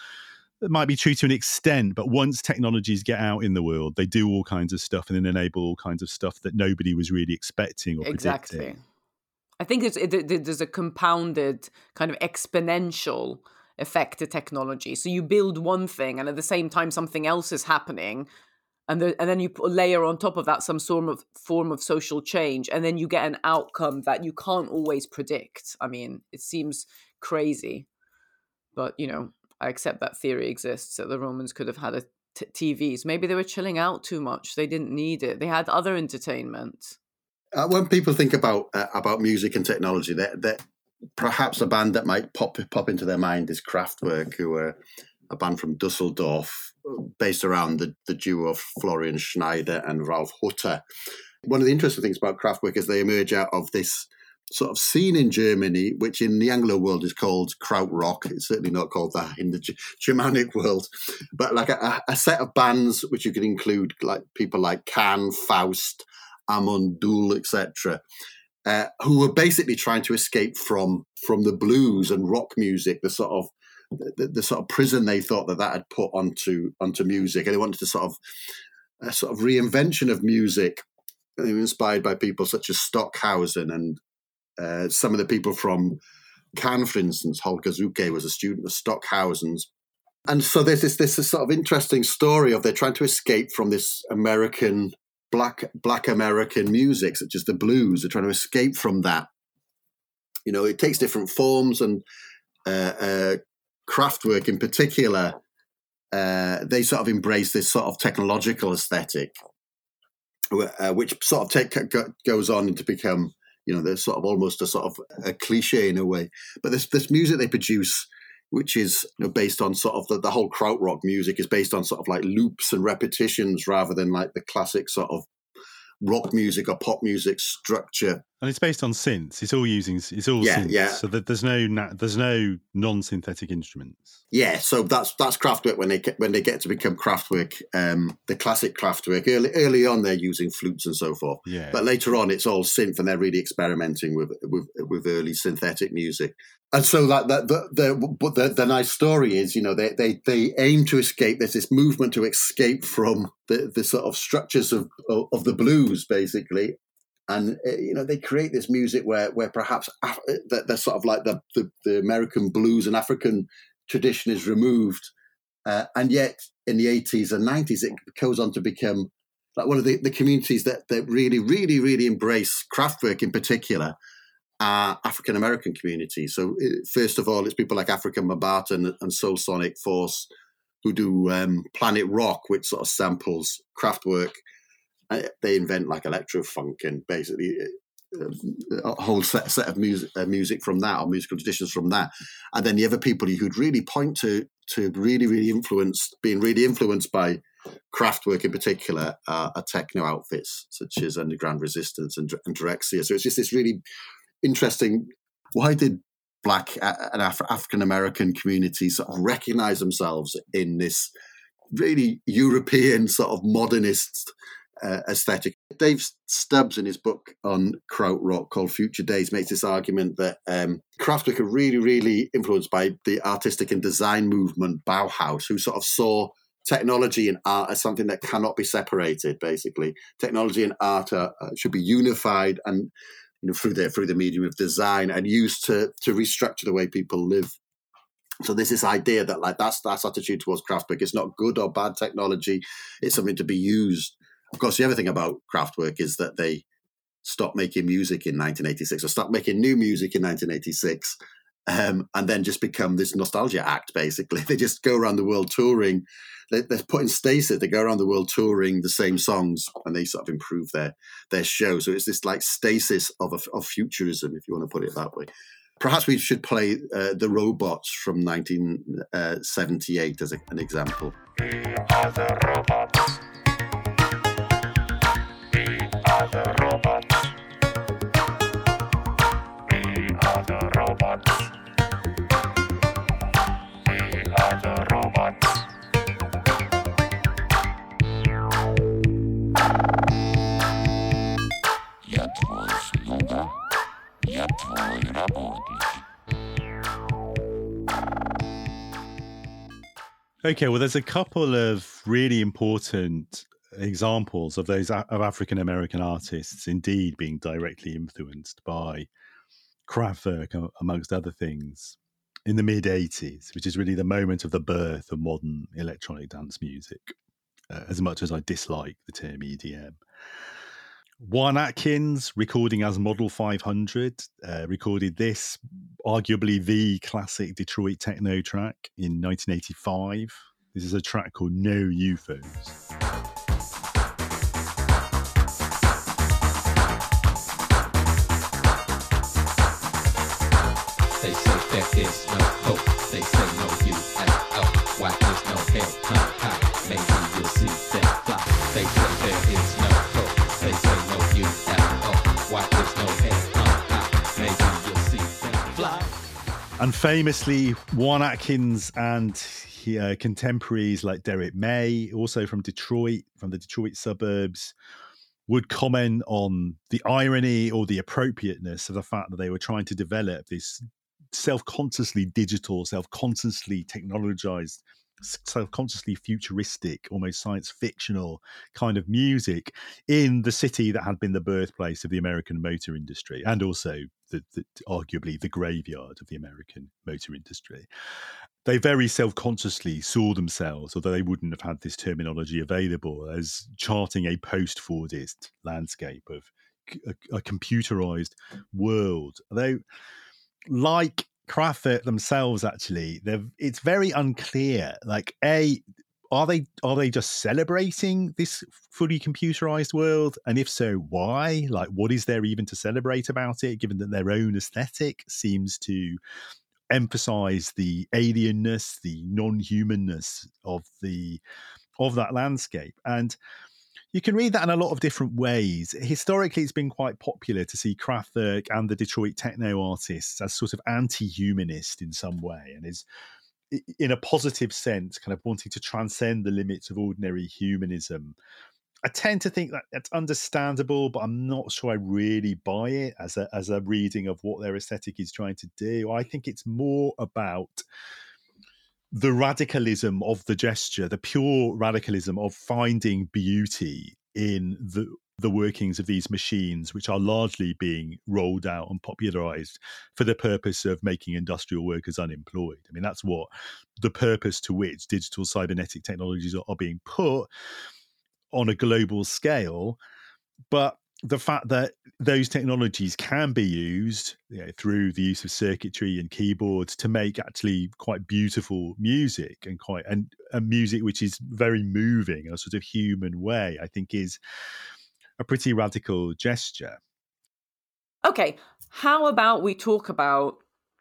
S3: it might be true to an extent, but once technologies get out in the world, they do all kinds of stuff and then enable all kinds of stuff that nobody was really expecting or
S4: Exactly.
S3: predicting.
S4: I think it- there's a compounded kind of exponential effect to technology. So you build one thing, and at the same time, something else is happening, and the, and then you put, layer on top of that some sort of form of social change, and then you get an outcome that you can't always predict. I mean, it seems crazy, but you know, I accept that theory exists. That the Romans could have had a t- TVs. Maybe they were chilling out too much. They didn't need it. They had other entertainment.
S5: Uh, when people think about uh, about music and technology, that that perhaps a band that might pop pop into their mind is Kraftwerk, who are a band from Dusseldorf, based around the, the duo of Florian Schneider and Ralf Hutter. One of the interesting things about Kraftwerk is they emerge out of this sort of scene in Germany, which in the Anglo world is called Krautrock. It's certainly not called that in the Germanic world, but like a, a set of bands which you could include like people like Can, Faust, Amon Düül, etc., uh, who were basically trying to escape from from the blues and rock music, the sort of the, the sort of prison they thought that that had put onto onto music, and they wanted to sort of a sort of reinvention of music, They were inspired by people such as Stockhausen and uh, some of the people from Can, for instance. Holger was a student of Stockhausen's. And so there's this this sort of interesting story of they're trying to escape from this American black black American music, such as the blues. They're trying to escape from that. You know, it takes different forms, and uh, uh, in particular, uh, they sort of embrace this sort of technological aesthetic, uh, which sort of take go, goes on to become, you know, there's sort of almost a sort of a cliche in a way. But this this music they produce, which is you know, based on sort of the, the whole krautrock music is based on sort of like loops and repetitions rather than like the classic sort of rock music or pop music structure
S3: And it's based on synths. It's all using. It's all
S5: Yeah,
S3: synths.
S5: yeah.
S3: So that there's no na- there's no non-synthetic instruments.
S5: Yeah, so that's that's Kraftwerk when they get, when they get to become Kraftwerk, um, the classic Kraftwerk. Early early on, they're using flutes and so forth,
S3: Yeah.
S5: but later on, it's all synth, and they're really experimenting with with, with early synthetic music. And so that that the, the but the, the nice story is, you know, they they they aim to escape. There's this movement to escape from the the sort of structures of of, of the blues, basically. And uh, you know they create this music where where perhaps Af- uh, they're sort of like the, the, the American blues and African tradition is removed, uh, and yet in the eighties and nineties it goes on to become like one of the, the communities that that really really really embrace Kraftwerk in particular are African American communities. So uh, first of all, it's people like Afrika Bambaataa and, and Soul Sonic Force who do um, Planet Rock, which sort of samples Kraftwerk they invent like electro funk and basically uh, a whole set, set of music, uh, music from that or musical traditions from that. And then the other people who'd really point to to really, really influenced, being really influenced by Kraftwerk in particular, uh, are techno outfits such as Underground Resistance and, and Drexciya. So it's just this really interesting. Why did Black and Af- African American communities sort of recognize themselves in this really European sort of modernist uh, aesthetic. Dave Stubbs, in his book on krautrock called Future Days, makes this argument that um, Kraftwerk are really, really influenced by the artistic and design movement Bauhaus, who sort of saw technology and art as something that cannot be separated. Basically, technology and art are, uh, should be unified and you know through the through the medium of design and used to to restructure the way people live. So there's this idea that like that's that's attitude towards Kraftwerk. It's not good or bad technology. It's something to be used of course, the other thing about Kraftwerk is that they stopped making music in 1986 or stopped making new music in 1986 um, and then just become this nostalgia act, basically. They just go around the world touring. They, are put in stasis. They go around the world touring the same songs and they sort of improve their, their show. So it's this like stasis of, of futurism, if you want to put it that way. Perhaps we should play uh, The Robots from 1978 uh, as a, an example. the robots. We are the robots. We are the robots. Я твой слуга, я твой работник. Okay, well, there's a couple of really important examples of those of African American artists indeed being directly influenced by Kraftwerk, amongst other things, in the mid 80s, which is really the moment of the birth of modern electronic dance music, uh, as much as I dislike the term EDM. Juan Atkins, recording as Model 500, uh, recorded this, arguably the classic Detroit techno track in 1985. This is a track called No UFOs. And famously, Juan Atkins and he, uh, contemporaries like Derrick May, also from Detroit, from the Detroit suburbs, would comment on the irony or the appropriateness of the fact that they were trying to develop this self-consciously digital, self-consciously technologized, self-consciously futuristic, almost science fictional kind of music in the city that had been the birthplace of the American motor industry and also the, the, arguably the graveyard of the American motor industry. They very self-consciously saw themselves, although they wouldn't have had this terminology available, as charting a post-Fordist landscape of a, a computerized world. Although like Kraftwerk themselves, actually, they've it's very unclear. Like, a are they are they just celebrating this fully computerized world and if so why like what is there even to celebrate about it given that their own aesthetic seems to emphasize the alienness the non-humanness of the of that landscape and you can read that in a lot of different ways. Historically, it's been quite popular to see Kraftwerk and the Detroit techno artists as sort of anti-humanist in some way, and is in a positive sense, kind of wanting to transcend the limits of ordinary humanism. I tend to think that that's understandable, but I'm not sure I really buy it as a as a reading of what their aesthetic is trying to do. I think it's more about the radicalism of the gesture, the pure radicalism of finding beauty in the
S3: the workings of these machines, which are largely being rolled out and popularized for the purpose of making industrial workers unemployed. I mean, that's what the purpose to which digital cybernetic technologies are, are being put on a global scale. But the fact that those technologies can be used you know, through the use of circuitry and keyboards to make actually quite beautiful music and quite and, and music which is very moving in a sort of human way, I think is a pretty radical gesture.
S4: Okay, how about we talk about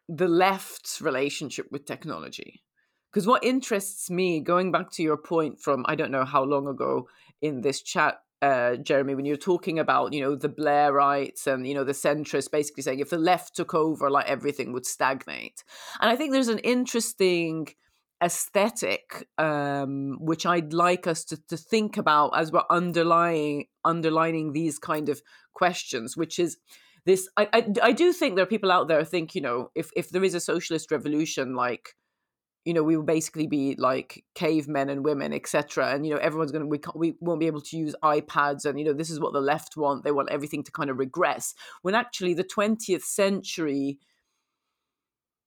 S4: the left's relationship with technology? Because what interests me, going back to your point from I don't know how long ago in this chat, uh, Jeremy, when you're talking about you know the Blairites and you know the centrists, basically saying if the left took over, like everything would stagnate. And I think there's an interesting aesthetic um, which I'd like us to, to think about as we're underlying underlining these kind of questions, which is this I, I, I do think there are people out there think you know if if there is a socialist revolution like you know we will basically be like cavemen and women etc and you know everyone's going to we, we won't be able to use ipads and you know this is what the left want they want everything to kind of regress when actually the 20th century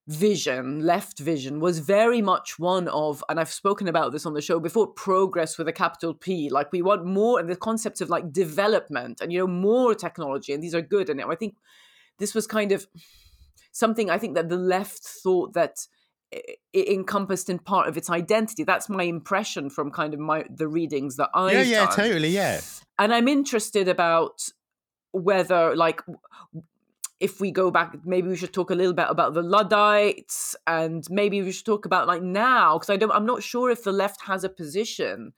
S4: vision left vision was very much one of and i've spoken about this on the show before progress with a capital p like we want more and the concepts of like development and you know more technology and these are good and i think this was kind of something i think that the left thought that it encompassed in part of its identity. That's my impression from kind of my the readings that I
S3: yeah yeah done. totally yeah.
S4: And I'm interested about whether like if we go back, maybe we should talk a little bit about the Luddites, and maybe we should talk about like now because I don't. I'm not sure if the left has a position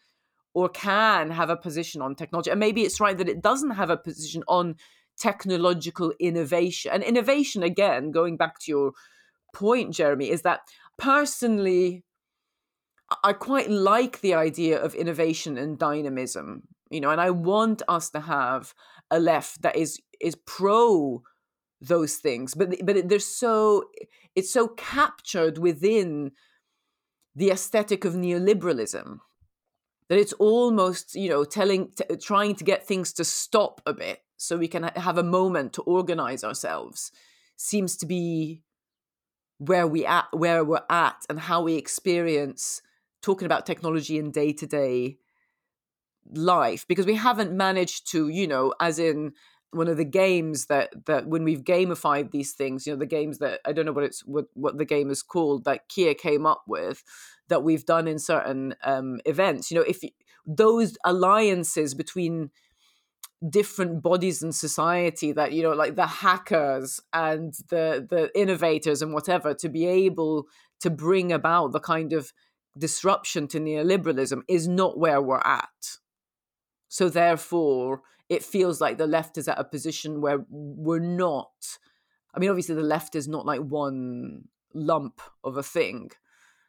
S4: or can have a position on technology, and maybe it's right that it doesn't have a position on technological innovation and innovation. Again, going back to your point, Jeremy, is that personally, I quite like the idea of innovation and dynamism, you know, and I want us to have a left that is is pro those things, but but they're so it's so captured within the aesthetic of neoliberalism that it's almost you know telling t- trying to get things to stop a bit so we can ha- have a moment to organize ourselves seems to be where we at where we're at and how we experience talking about technology in day-to-day life because we haven't managed to you know as in one of the games that that when we've gamified these things you know the games that i don't know what it's what, what the game is called that Keir came up with that we've done in certain um events. You know if those alliances between different bodies in society that you know like the hackers and the the innovators and whatever to be able to bring about the kind of disruption to neoliberalism is not where we're at. So therefore it feels like the left is at a position where we're not i mean obviously the left is not like one lump of a thing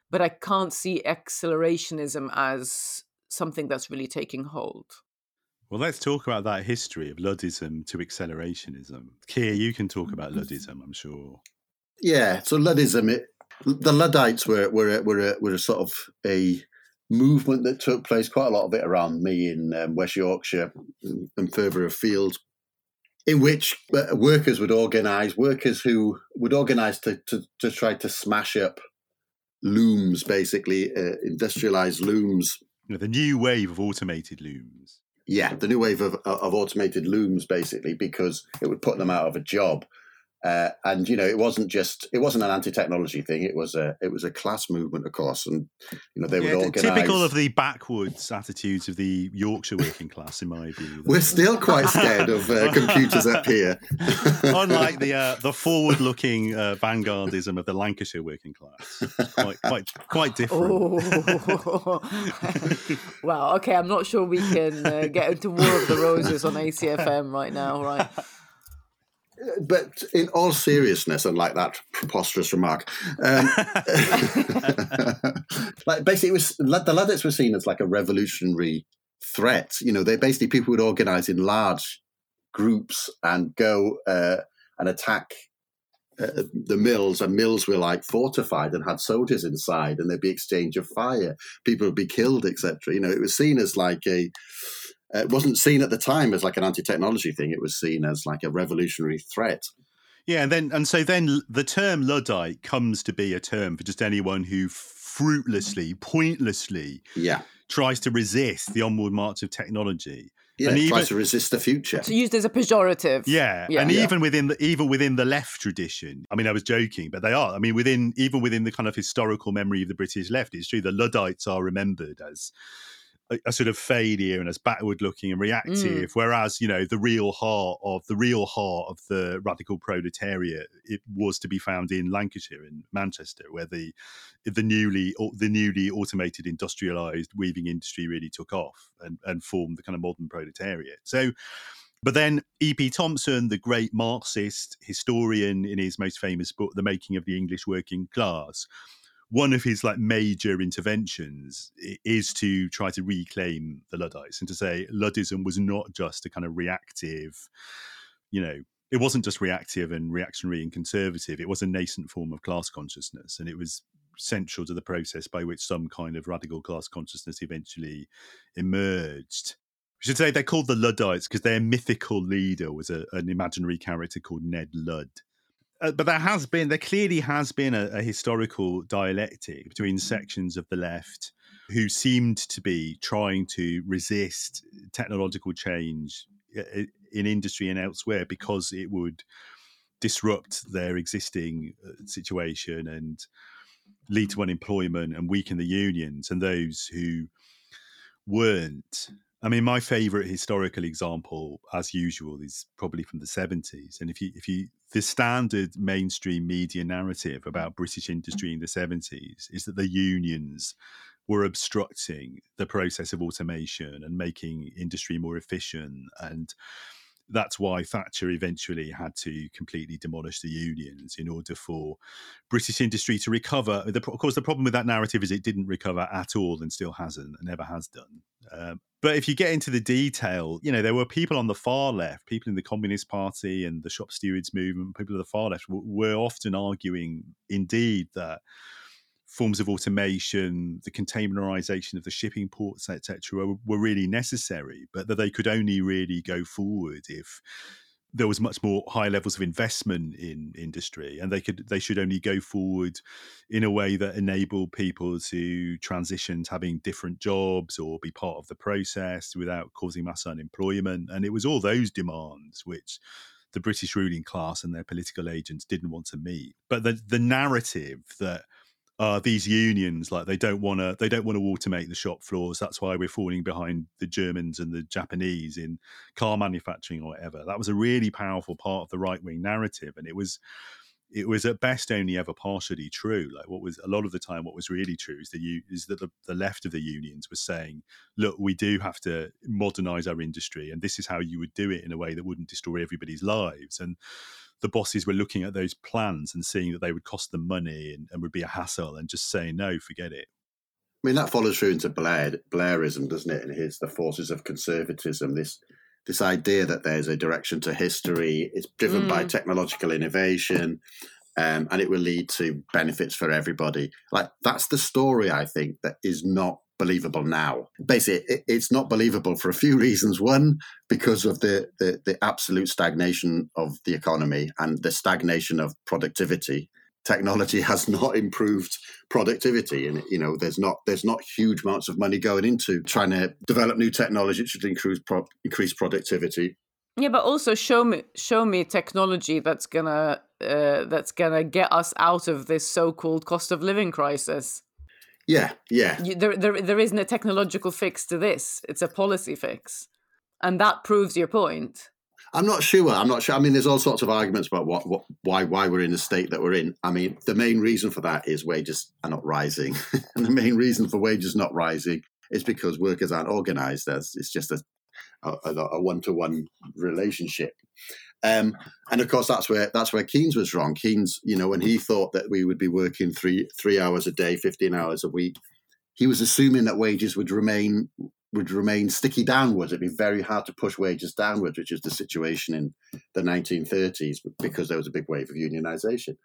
S4: but i can't see accelerationism as something that's really taking hold
S3: well, let's talk about that history of Luddism to accelerationism. Keir, you can talk about Luddism, I'm sure.
S5: Yeah, so Luddism, it, the Luddites were were a, were a, were a sort of a movement that took place quite a lot of it around me in um, West Yorkshire and further afield, in which uh, workers would organise, workers who would organise to, to, to try to smash up looms, basically uh, industrialised looms.
S3: You know, the new wave of automated looms
S5: yeah, the new wave of, of automated looms, basically, because it would put them out of a job. Uh, and you know, it wasn't just it wasn't an anti-technology thing. It was a it was a class movement, of course, and you know they yeah, would organise.
S3: Typical of the backwards attitudes of the Yorkshire working class, in my view.
S5: We're still quite scared of uh, computers up here,
S3: unlike the uh, the forward-looking uh, vanguardism of the Lancashire working class. Quite quite quite different.
S4: Oh. well, okay, I'm not sure we can uh, get into War of the Roses on ACFM right now, right?
S5: But in all seriousness, and like that preposterous remark, um, like basically, was the Luddites were seen as like a revolutionary threat. You know, they basically people would organize in large groups and go uh, and attack uh, the mills, and mills were like fortified and had soldiers inside, and there'd be exchange of fire. People would be killed, etc. You know, it was seen as like a Uh, it wasn't seen at the time as like an anti-technology thing. It was seen as like a revolutionary threat.
S3: Yeah, and then and so then the term luddite comes to be a term for just anyone who fruitlessly, pointlessly
S5: Yeah,
S3: tries to resist the onward march of technology.
S5: yeah.
S3: And
S5: tries
S3: even-
S5: to resist the future.
S4: It's used as a pejorative.
S3: Yeah,
S4: Yeah.
S3: and
S5: Yeah.
S3: even within the even within the left tradition, I mean, I was joking, but they are. I mean, within even within the kind of historical memory of the British left, it's true the Luddites are remembered as a, a sort of failure and as backward looking and reactive, mm. whereas you know the real heart of the real heart of the radical proletariat it was to be found in Lancashire in Manchester, where the the newly the newly automated industrialized weaving industry really took off and and formed the kind of modern proletariat. So. But then E.P. Thompson, the great Marxist historian, in his most famous book, The Making of the English Working Class, one of his like major interventions is to try to reclaim the Luddites and to say Luddism was not just a kind of reactive, you know, it wasn't just reactive and reactionary and conservative. It was a nascent form of class consciousness, and it was central to the process by which some kind of radical class consciousness eventually emerged. We should say they're called the Luddites because their mythical leader was a, an imaginary character called Ned Ludd. Uh, but there has been, there clearly has been a, a historical dialectic between sections of the left who seemed to be trying to resist technological change in industry and elsewhere because it would disrupt their existing uh, situation and lead to unemployment and weaken the unions and those who weren't. I mean, my favourite historical example, as usual, is probably from the seventies. And if you, if you, the standard mainstream media narrative about British industry in the seventies is that the unions were obstructing the process of automation and making industry more efficient and that's why Thatcher eventually had to completely demolish the unions in order for British industry to recover. The, of course, the problem with that narrative is it didn't recover at all and still hasn't and never has done. Um, but if you get into the detail, you know, there were people on the far left, people in the Communist Party and the shop stewards movement, people on the far left w- were often arguing, indeed, that forms of automation, the containerization of the shipping ports, etc., were, were really necessary, but that they could only really go forward if there was much more high levels of investment in industry, and they could they should only go forward in a way that enabled people to transition to having different jobs or be part of the process without causing mass unemployment. And it was all those demands which the British ruling class and their political agents didn't want to meet. But the the narrative that uh, these unions like they don't want to they don't want to automate the shop floors. That's why we're falling behind the germans and the japanese in car manufacturing or whatever. That was a really powerful part of the right-wing narrative and it was it was at best only ever partially true. Like what was a lot of the time what was really true is that you is that the, the left of the unions was saying look we do have to modernize our industry and this is how you would do it in a way that wouldn't destroy everybody's lives. And the bosses were looking at those plans and seeing that they would cost them money and, and would be a hassle and just saying no forget it
S5: I mean, that follows through into Blair, Blairism, doesn't it? And here's the forces of conservatism. This this idea that there's a direction to history. It's driven by
S4: Mm.
S5: technological innovation, um, and it will lead to benefits for everybody. Like that's the story I think that is not believable now. Basically, it, it's not believable for a few reasons. One, because of the, the the absolute stagnation of the economy and the stagnation of productivity. Technology has not improved productivity, and you know there's not there's not huge amounts of money going into trying to develop new technology that should increase pro- increase productivity.
S4: Yeah, but also show me show me technology that's gonna uh, that's gonna get us out of this so-called cost of living crisis.
S5: Yeah, yeah,
S4: You, there, there, there isn't a technological fix to this. It's a policy fix, and that proves your point.
S5: I'm not sure. I'm not sure. I mean, there's all sorts of arguments about what, what, why, why we're in the state that we're in. I mean, the main reason for that is wages are not rising, and the main reason for wages not rising is because workers aren't organised. As it's just a a one to one relationship. Um, and of course, that's where that's where Keynes was wrong. Keynes, you know, when he thought that we would be working three three hours a day, fifteen hours a week, he was assuming that wages would remain would remain sticky downwards. It'd be very hard to push wages downwards, which is the situation in the 1930s because there was a big wave of unionization.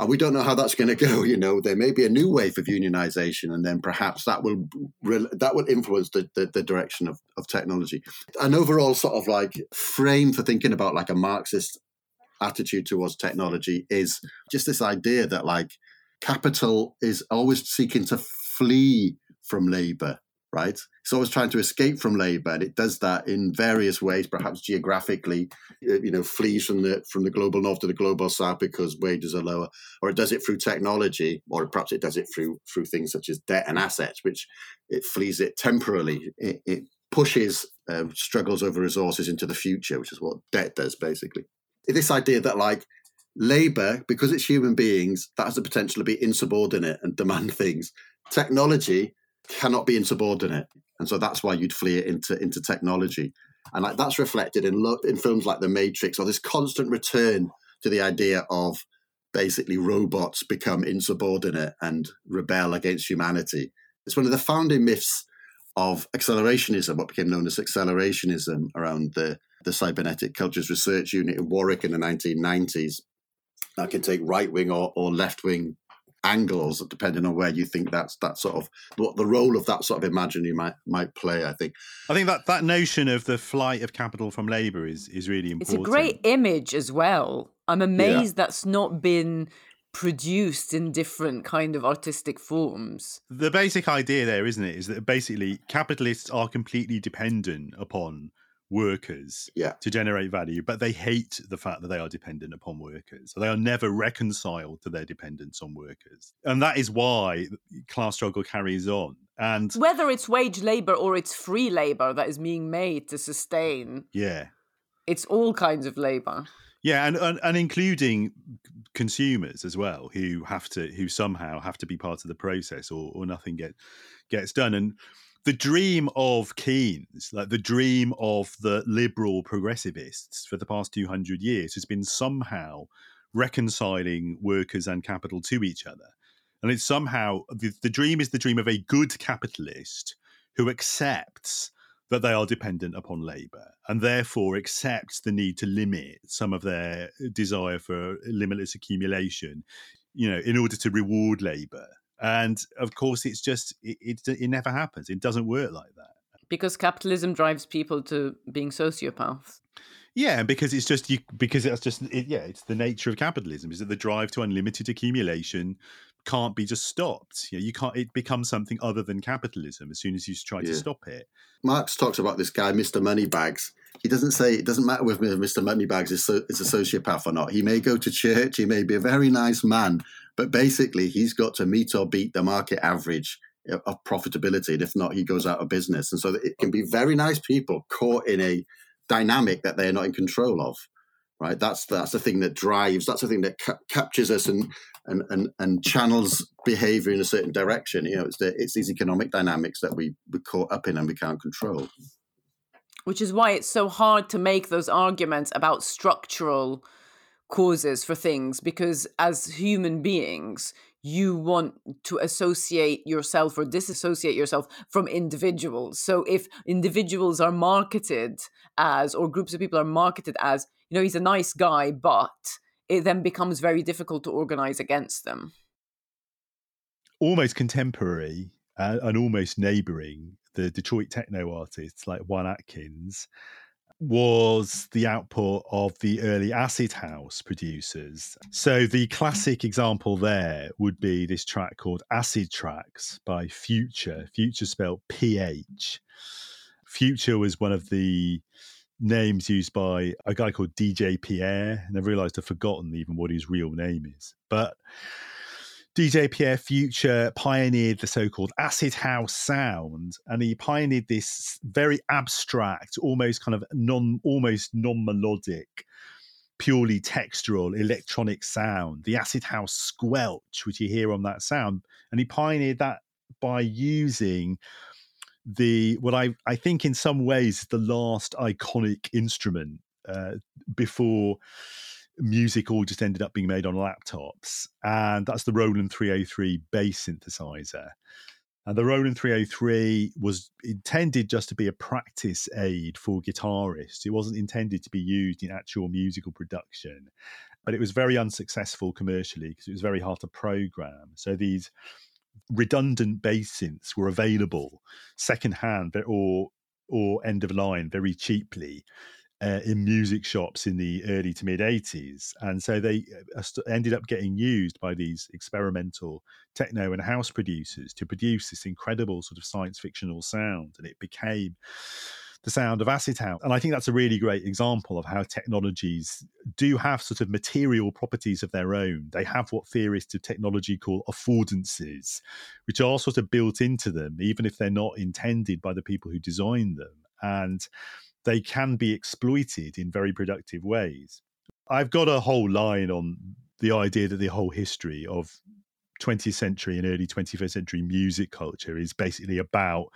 S5: And we don't know how that's going to go. You know, there may be a new wave of unionization, and then perhaps that will that will influence the, the, the direction of, of technology. An overall sort of like frame for thinking about like a Marxist attitude towards technology is just this idea that like capital is always seeking to flee from labor right? It's always trying to escape from labor and it does that in various ways perhaps geographically you know flees from the from the global north to the global south because wages are lower or it does it through technology or perhaps it does it through through things such as debt and assets which it flees it temporarily. It, it pushes um, struggles over resources into the future which is what debt does basically. This idea that like labor because it's human beings that has the potential to be insubordinate and demand things. Technology cannot be insubordinate, and so that's why you'd flee it into into technology, and like that's reflected in lo- in films like The Matrix or this constant return to the idea of basically robots become insubordinate and rebel against humanity. It's one of the founding myths of accelerationism, what became known as accelerationism around the, the Cybernetic Cultures Research Unit in Warwick in the 1990s. That can take right wing or, or left wing angles depending on where you think that's that sort of what the role of that sort of imaginary might might play i think
S3: I think that that notion of the flight of capital from labour is is really important.
S4: It's a great image as well. I'm amazed that's not been produced in different kind of artistic forms.
S3: The basic idea there, isn't it, is that basically capitalists are completely dependent upon workers
S5: Yeah.
S3: to generate value, but they hate the fact that they are dependent upon workers. So they are never reconciled to their dependence on workers. And that is why class struggle carries on. And
S4: Whether it's wage labor or it's free labor that is being made to sustain,
S3: yeah.
S4: it's all kinds of labor.
S3: Yeah, and, and and including consumers as well, who have to who somehow have to be part of the process, or or nothing get gets done. And the dream of Keynes, like the dream of the liberal progressivists for the past two hundred years, has been somehow reconciling workers and capital to each other. And it's somehow the, the dream is the dream of a good capitalist who accepts that they are dependent upon labor and therefore accepts the need to limit some of their desire for limitless accumulation you know in order to reward labor and of course it's just it, it, it never happens it doesn't work like that
S4: Because capitalism drives people to being sociopaths.
S3: yeah because it's just you because it's just it, yeah it's the nature of capitalism is that the drive to unlimited accumulation can't be just stopped you know, you can't it becomes something other than capitalism as soon as you try to stop it
S5: Marx talks about this guy, Mr. Moneybags. He doesn't say it doesn't matter whether Mr. Moneybags is, so, is a sociopath or not. He may go to church, he may be a very nice man, but basically he's got to meet or beat the market average of profitability. And if not, he goes out of business. And so it can be very nice people caught in a dynamic that they're not in control of. Right, that's that's the thing that drives. That's the thing that ca- captures us and and and and channels behavior in a certain direction. You know, it's the it's these economic dynamics that we we're caught up in and we can't control.
S4: which is why it's so hard to make those arguments about structural causes for things because as human beings you want to associate yourself or disassociate yourself from individuals. So if individuals are marketed as or groups of people are marketed as you know he's a nice guy but it then becomes very difficult to organize against them.
S3: Almost contemporary uh, and almost neighboring the Detroit techno artists like Juan Atkins was the output of the early acid house producers. So the classic example there would be this track called Acid Tracks by Phuture, Phuture spelled PH. Phuture was one of the names used by a guy called DJ Pierre, and I realized I've forgotten even what his real name is. But DJ Pierre Phuture pioneered the so-called acid house sound, and he pioneered this very abstract, almost kind of non, almost non-melodic, purely textural electronic sound, the acid house squelch, which you hear on that sound, and he pioneered that by using the what I I think in some ways is the last iconic instrument uh, before music all just ended up being made on laptops, and that's the Roland 303 bass synthesizer. And the Roland 303 was intended just to be a practice aid for guitarists. It wasn't intended to be used in actual musical production. but it was very unsuccessful commercially because it was very hard to program. So these redundant bass synths were available secondhand or or end of line very cheaply uh, in music shops in the early to mid 80s. And so they uh, ended up getting used by these experimental techno and house producers to produce this incredible sort of science fictional sound. And it became the sound of acid house. And I think that's a really great example of how technologies do have sort of material properties of their own. They have what theorists of technology call affordances, which are sort of built into them, even if they're not intended by the people who design them. And they can be exploited in very productive ways. I've got a whole line on the idea that the whole history of 20th century and early 21st century music culture is basically about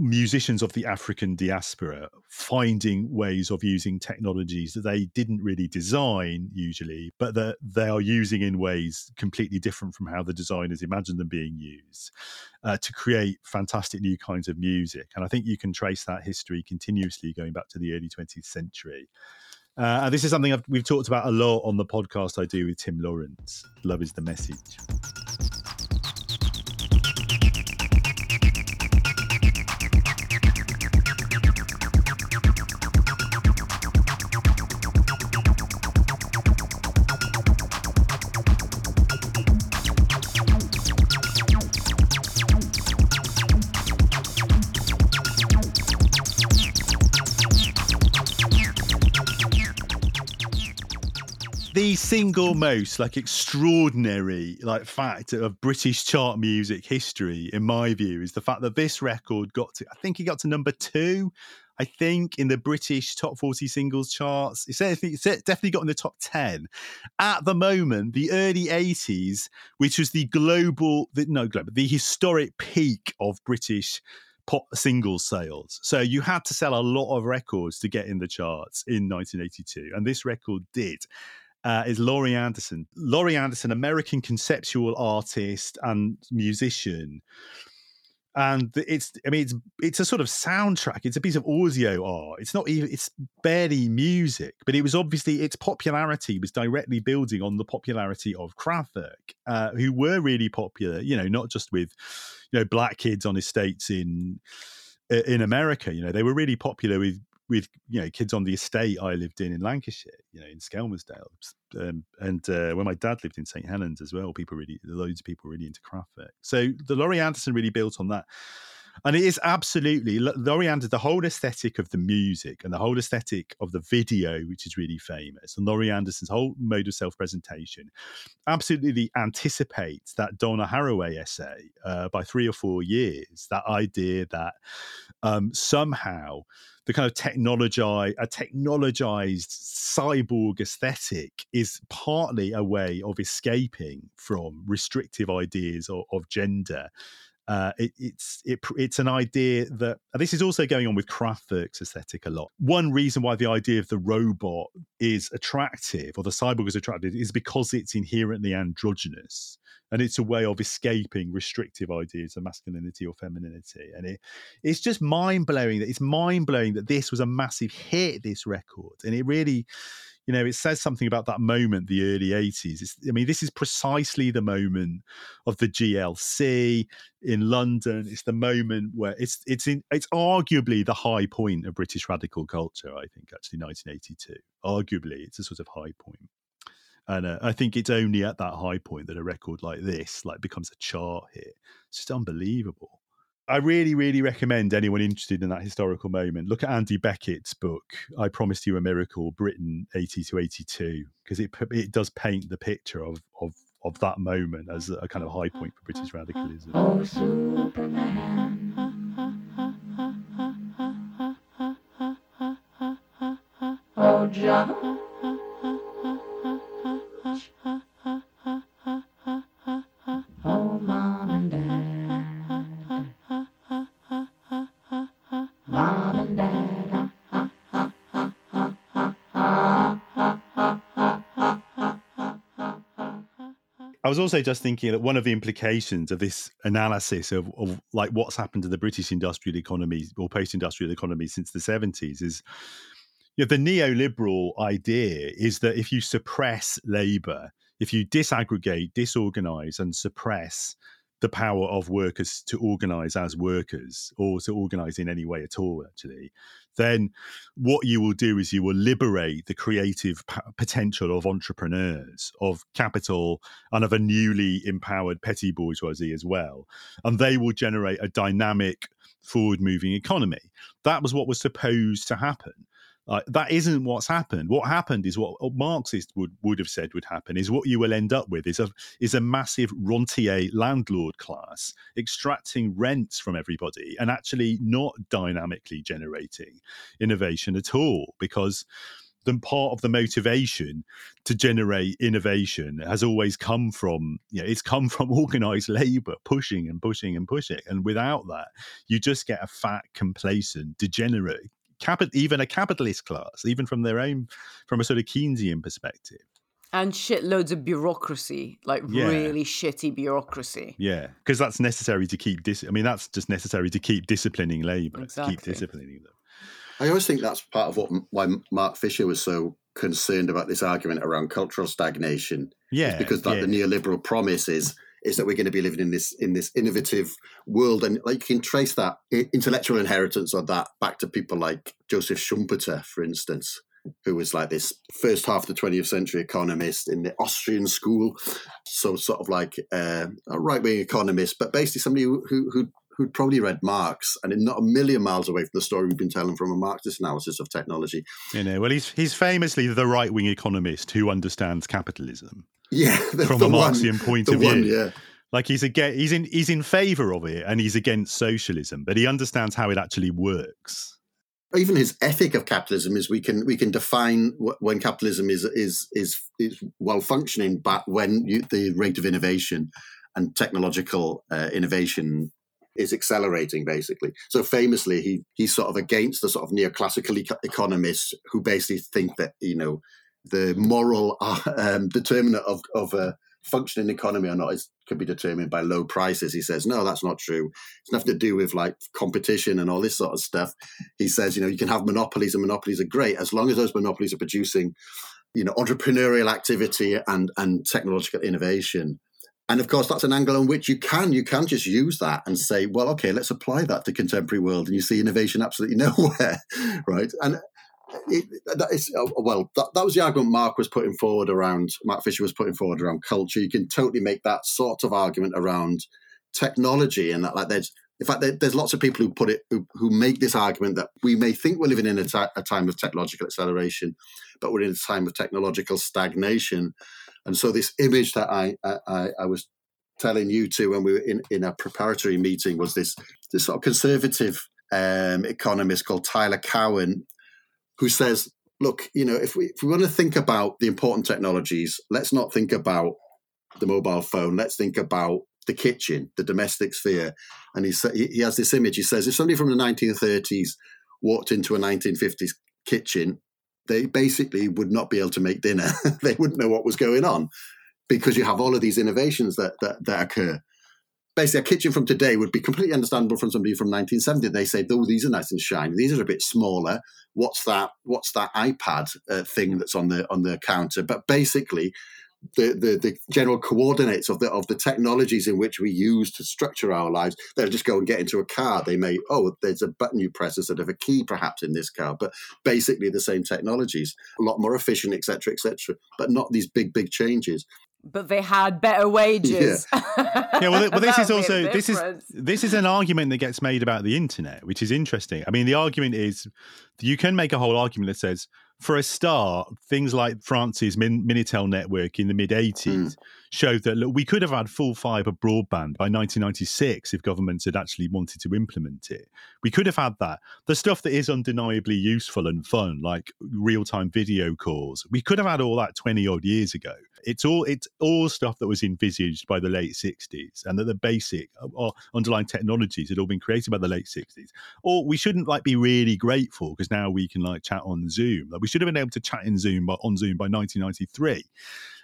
S3: musicians of the African diaspora finding ways of using technologies that they didn't really design usually, but that they are using in ways completely different from how the designers imagined them being used uh, to create fantastic new kinds of music. And I think you can trace that history continuously going back to the early 20th century. Uh, and this is something I've, we've talked about a lot on the podcast I do with Tim Lawrence. Love is the message. The single most like extraordinary like fact of British chart music history, in my view, is the fact that this record got to I think it got to number two. I think in the British top 40 singles charts. It's definitely got in the top 10. At the moment, the early 80s, which was the global, the, no, global, the historic peak of British pop singles sales. So you had to sell a lot of records to get in the charts in 1982. And this record did uh, is Laurie Anderson. Laurie Anderson, American conceptual artist and musician. And it's, I mean, it's it's a sort of soundtrack. It's a piece of audio art. It's not even, it's barely music, but it was obviously its popularity was directly building on the popularity of Kraftwerk, uh, who were really popular. You know, not just with, you know, black kids on estates in in America. You know, they were really popular with with you know kids on the estate I lived in in Lancashire, you know, in Skelmersdale, um, and uh, when my dad lived in St Helens as well, people really, loads of people really into Kraftwerk. So the Laurie Anderson really built on that. And it is absolutely Laurie Anderson, the whole aesthetic of the music and the whole aesthetic of the video, which is really famous, and Laurie Anderson's whole mode of self presentation absolutely anticipates that Donna Haraway essay uh, by three or four years. That idea that um, somehow the kind of technology, a technologized cyborg aesthetic is partly a way of escaping from restrictive ideas of, of gender uh, it, it's it, it's an idea that this is also going on with Kraftwerk's aesthetic a lot. One reason why the idea of the robot is attractive or the cyborg is attractive is because it's inherently androgynous and it's a way of escaping restrictive ideas of masculinity or femininity. And it it's just mind blowing that it's mind blowing that this was a massive hit. This record and it really you know, it says something about that moment, the early 80s. It's, I mean, this is precisely the moment of the GLC in London. It's the moment where it's it's in it's arguably the high point of British radical culture, I think, actually, 1982. Arguably, it's a sort of high point. And uh, I think it's only at that high point that a record like this like becomes a chart hit. It's just unbelievable. I really, really recommend anyone interested in that historical moment look at Andy Beckett's book, "I Promised You a Miracle: Britain 80 to 82," because it it does paint the picture of of of that moment as a kind of high point for British radicalism.
S2: Oh, Superman. Oh, John.
S3: Also just thinking that one of the implications of this analysis of, of like what's happened to the British industrial economy or post-industrial economy since the 70s is Yeah, the neoliberal idea is that if you suppress labor, if you disaggregate, disorganize, and suppress the power of workers to organize as workers or to organize in any way at all, actually, then what you will do is you will liberate the creative p- potential of entrepreneurs, of capital, and of a newly empowered petty bourgeoisie as well. And they will generate a dynamic, forward moving economy. That was what was supposed to happen. Uh, that isn't what's happened. What happened is what Marxists would, would have said would happen is what you will end up with is a is a massive rentier landlord class extracting rents from everybody and actually not dynamically generating innovation at all because the part of the motivation to generate innovation has always come from you know, it's come from organized labor pushing and pushing and pushing and without that you just get a fat complacent degenerate capital, even a capitalist class, even from their own, from a sort of Keynesian perspective.
S4: And shitloads of bureaucracy, like
S3: Yeah.
S4: really shitty bureaucracy.
S3: Yeah, because that's necessary to keep. Dis- I mean, that's just necessary to keep disciplining labour, to keep disciplining them.
S5: I always think that's part of what why Mark Fisher was so concerned about this argument around cultural stagnation.
S3: Yeah,
S5: because like
S3: yeah.
S5: the neoliberal promise is is that we're going to be living in this in this innovative world, and like you can trace that intellectual inheritance of that back to people like Joseph Schumpeter, for instance, who was like this first half of the 20th century economist in the Austrian school, so sort of like uh, a right wing economist, but basically somebody who who who who'd probably read Marx and not a million miles away from the story we've been telling from a Marxist analysis of technology.
S3: You know, well, he's he's famously the right wing economist who understands capitalism
S5: Yeah, the,
S3: from
S5: the
S3: a
S5: one-
S3: Marxian point
S5: the
S3: of view.
S5: yeah.
S3: Like he's again, he's in he's in favour of it, and he's against socialism, but he understands how it actually works.
S5: even his ethic of capitalism is we can we can define wh- when capitalism is is is is well functioning, but when you, the rate of innovation and technological uh, innovation is accelerating, basically. So famously, he he's sort of against the sort of neoclassical eco- economists who basically think that you know the moral uh, um, determinant of of a functioning economy or not is could be determined by low prices. He says no, that's not true. It's nothing to do with like competition and all this sort of stuff he says, you know, you can have monopolies and monopolies are great as long as those monopolies are producing, you know, entrepreneurial activity and and technological innovation. And of course, that's an angle on which you can you can just use that and say, well, okay, let's apply that to contemporary world, and you see innovation absolutely nowhere, right? And it, that is uh, well, that, that was the argument Mark was putting forward around Mark Fisher was putting forward around culture. You can totally make that sort of argument around technology, and that like there's in fact, there, there's lots of people who put it who, who make this argument that we may think we're living in a ti- a time of technological acceleration, but we're in a time of technological stagnation. And so, this image that I I, I- I was telling you to when we were in, in a preparatory meeting was this this sort of conservative um, economist called Tyler Cowen, who says, "Look, you know, if we if we want to think about the important technologies, let's not think about the mobile phone. Let's think about the kitchen, the domestic sphere." And he he has this image. He says, if somebody from the 1930s walked into a 1950s kitchen, they basically would not be able to make dinner. they wouldn't know what was going on because you have all of these innovations that that, that occur. Basically, a kitchen from today would be completely understandable from somebody from 1970. They say, "Oh, these are nice and shiny. These are a bit smaller. What's that? What's that iPad uh, thing that's on the on the counter?" But basically, the, the the general coordinates of the of the technologies in which we use to structure our lives. They'll just go and get into a car. They may oh, there's a button you press instead of a key, perhaps in this car, but basically the same technologies, a lot more efficient, etc., etc. But not these big big changes.
S4: But they had better wages.
S3: Yeah, well, well this
S4: That
S3: is
S4: would be a
S3: also this is this is an argument that gets made about the internet, which is interesting. I mean, the argument is you can make a whole argument that says, for a start, things like France's Min- Minitel network in the mid '80s mm. showed that look, we could have had full fiber broadband by 1996 if governments had actually wanted to implement it. We could have had that. The stuff that is undeniably useful and fun, like real time video calls, we could have had all that 20 odd years ago. It's all it's all stuff that was envisaged by the late 60s, and that the basic or underlying technologies had all been created by the late 60s. Or we shouldn't like be really grateful because now we can like chat on Zoom. Like we should have been able to chat in Zoom by, on Zoom by 1993.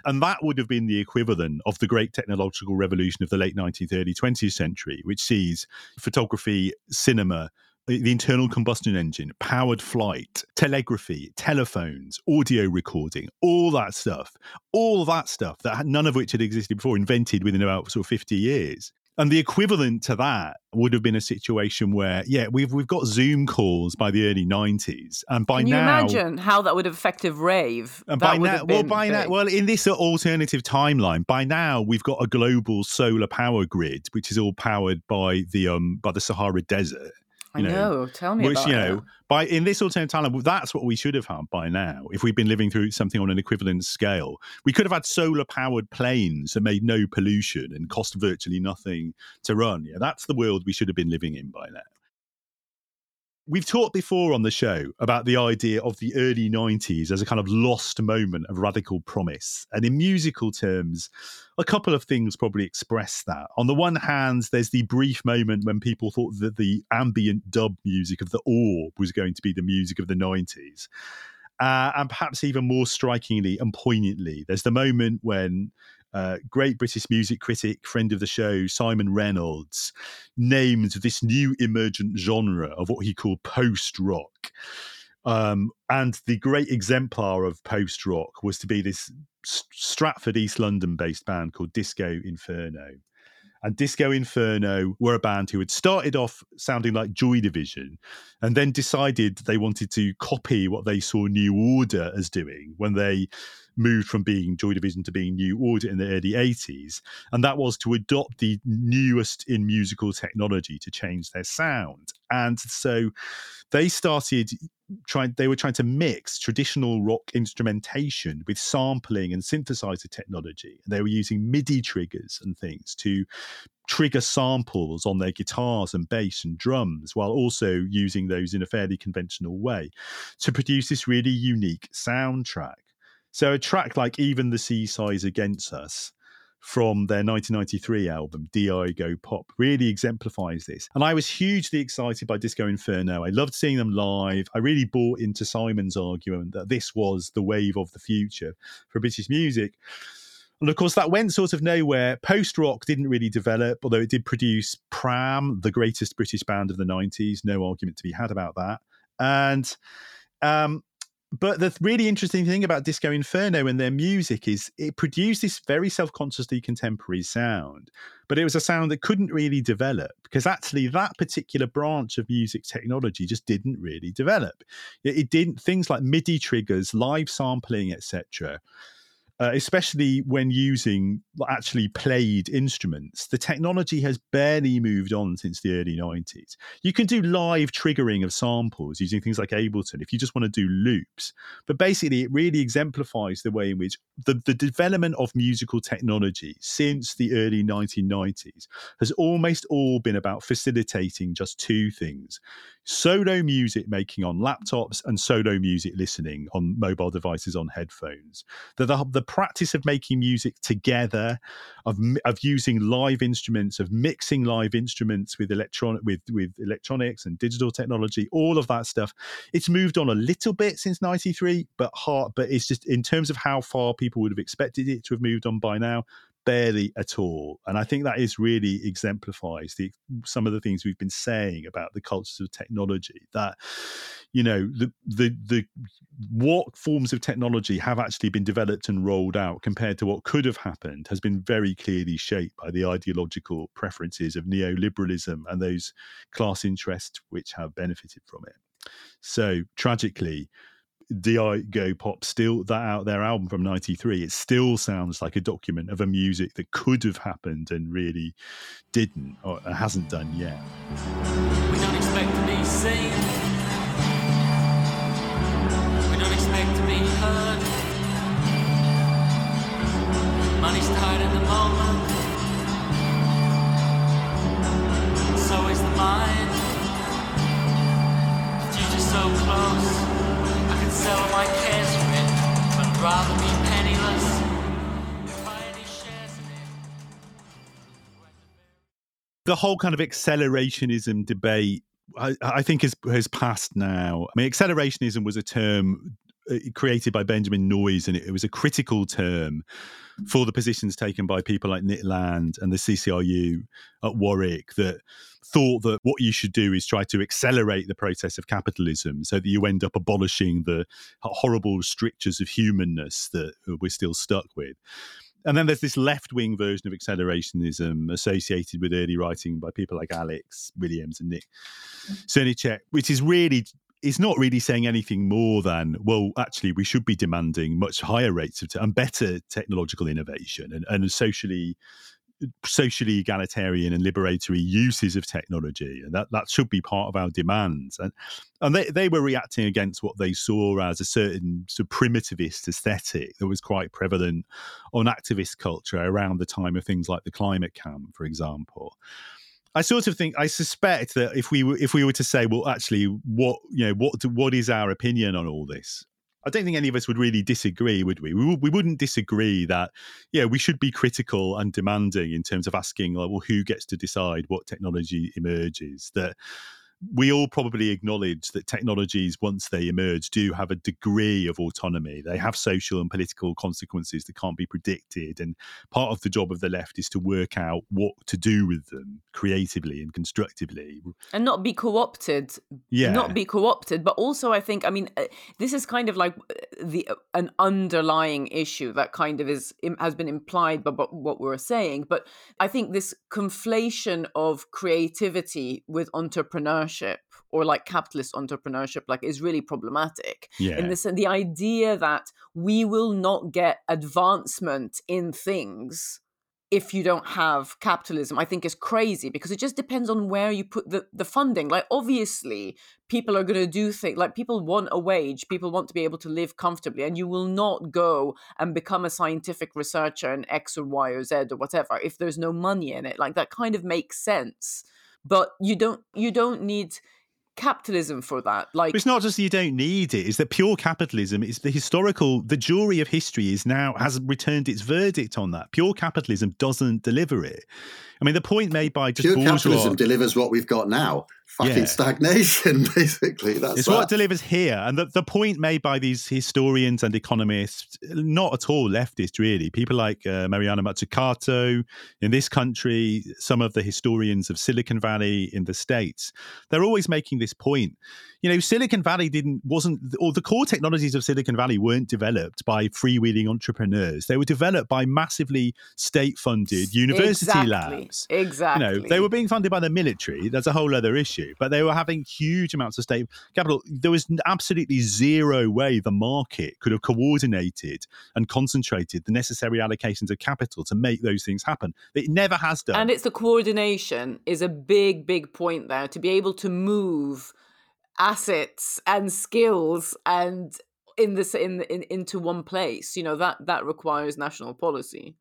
S3: And that would have been the equivalent of the great technological revolution of the late 19th, early 20th century, which sees photography, cinema, the internal combustion engine, powered flight, telegraphy, telephones, audio recording, all that stuff, all that stuff that none of which had existed before, invented within about sort of 50 years. And the equivalent to that would have been a situation where, yeah, we've we've got Zoom calls by the early nineties, and by
S4: Can you
S3: now,
S4: imagine how that would have affected rave?
S3: and by now, well, by now, well, in this alternative timeline, by now we've got a global solar power grid, which is all powered by the um by the Sahara Desert.
S4: I
S3: know,
S4: know. Tell me
S3: which
S4: about
S3: you know by in this alternative timeline that's what we should have had by now if we'd been living through something on an equivalent scale. We could have had solar powered planes that made no pollution and cost virtually nothing to run. Yeah that's the world we should have been living in by now We've talked before on the show about the idea of the early 90s as a kind of lost moment of radical promise. And in musical terms, a couple of things probably express that. On the one hand, there's the brief moment when people thought that the ambient dub music of the orb was going to be the music of the 90s. Uh, and perhaps even more strikingly and poignantly, there's the moment when great British music critic, friend of the show, Simon Reynolds, named this new emergent genre of what he called post rock. Um, and the great exemplar of post rock was to be this Stratford, East London based band called Disco Inferno. And Disco Inferno were a band who had started off sounding like Joy Division and then decided they wanted to copy what they saw New Order as doing when they moved from being Joy Division to being New Order in the early 80s. And that was to adopt the newest in musical technology to change their sound. And so they started trying they were trying to mix traditional rock instrumentation with sampling and synthesizer technology. And they were using MIDI triggers and things to trigger samples on their guitars and bass and drums while also using those in a fairly conventional way to produce this really unique soundtrack. So a track like Even the Sea Against Us from their 1993 album DI Go Pop really exemplifies this. And I was hugely excited by Disco Inferno. I loved seeing them live. I really bought into Simon's argument that this was the wave of the future for British music. And of course, that went sort of nowhere. Post rock didn't really develop, although it did produce Pram, the greatest British band of the 90s. No argument to be had about that. And um, but the really interesting thing about Disco Inferno and their music is it produced this very self consciously contemporary sound, but it was a sound that couldn't really develop because actually that particular branch of music technology just didn't really develop. It, it didn't, things like MIDI triggers, live sampling, etc. Uh, especially when using actually played instruments, the technology has barely moved on since the early 90s. You can do live triggering of samples using things like Ableton if you just want to do loops. But basically, it really exemplifies the way in which the, the development of musical technology since the early 1990s has almost all been about facilitating just two things solo music making on laptops and solo music listening on mobile devices on headphones. The, the, the practice of making music together, of, of using live instruments, of mixing live instruments with electronic with, with electronics and digital technology, all of that stuff. It's moved on a little bit since 93, but hard, but it's just in terms of how far people would have expected it to have moved on by now, barely at all. And I think that is really exemplifies the some of the things we've been saying about the cultures of technology. That you know the the the what forms of technology have actually been developed and rolled out compared to what could have happened has been very clearly shaped by the ideological preferences of neoliberalism and those class interests which have benefited from it. So tragically, Di Go Pop still that out their album from '93. It still sounds like a document of a music that could have happened and really didn't or uh, hasn't done yet.
S2: We don't expect to be seen. We don't expect to be heard. Money's in the moment. So is the mind. The future's so close. Sell my cares for it, but rather be penniless.
S3: The whole kind of accelerationism debate I, I think has has passed now. I mean, accelerationism was a term Uh, created by Benjamin Noys, and it, it was a critical term for the positions taken by people like Nick Land and the CCRU at Warwick that thought that what you should do is try to accelerate the process of capitalism so that you end up abolishing the horrible strictures of humanness that uh, we're still stuck with. And then there's this left wing version of accelerationism associated with early writing by people like Alex Williams and Nick Srnicek, which is really is not really saying anything more than, well, actually, we should be demanding much higher rates of te- and better technological innovation and, and socially socially egalitarian and liberatory uses of technology and that that should be part of our demands. And and they, they were reacting against what they saw as a certain sort of primitivist aesthetic that was quite prevalent on activist culture around the time of things like the climate camp for example I sort of think I suspect that if we were, if we were to say, well, actually, what you know, what what is our opinion on all this? I don't think any of us would really disagree, would we? We, we wouldn't disagree that, yeah, we should be critical and demanding in terms of asking, like, well, who gets to decide what technology emerges? That we all probably acknowledge that technologies, once they emerge, do have a degree of autonomy. They have social and political consequences that can't be predicted. And part of the job of the left is to work out what to do with them creatively and constructively.
S4: And not be co opted.
S3: Yeah.
S4: Not be co opted. But also, I think, I mean, uh, this is kind of like uh, the uh, an underlying issue that kind of is has been implied by what we're saying. But I think this conflation of creativity with entrepreneurship entrepreneurship or like capitalist entrepreneurship like is really problematic
S3: yeah.
S4: in this the idea that we will not get advancement in things if you don't have capitalism. I think is crazy because it just depends on where you put the, the funding. Like obviously people are going to do things like people want a wage people want to be able to live comfortably and you will not go and become a scientific researcher in x or y or z or whatever if there's no money in it. Like that kind of makes sense but you don't you don't need capitalism for that like
S3: but it's not just you don't need it it's that pure capitalism is the historical the jury of history is now has returned its verdict on that. Pure capitalism doesn't deliver it. I mean the point made by just
S5: pure
S3: bourgeois,
S5: capitalism delivers what we've got now fucking
S3: Yeah.
S5: stagnation basically that's
S3: It's
S5: that.
S3: what delivers here. And the, the point made by these historians and economists, not at all leftist, really. People like uh, Mariana Mazzucato in this country, some of the historians of Silicon Valley in the States, they're always making this point. You know, Silicon Valley didn't, wasn't, or the core technologies of Silicon Valley weren't developed by freewheeling entrepreneurs. They were developed by massively state funded university
S4: exactly,
S3: labs.
S4: exactly
S3: You know, they were being funded by the military. That's a whole other issue. But they were having huge amounts of state capital. There was absolutely zero way the market could have coordinated and concentrated the necessary allocations of capital to make those things happen. It never has done.
S4: and it's the coordination is a big big point there to be able to move assets and skills and in this in, in into one place you know that that requires national policy.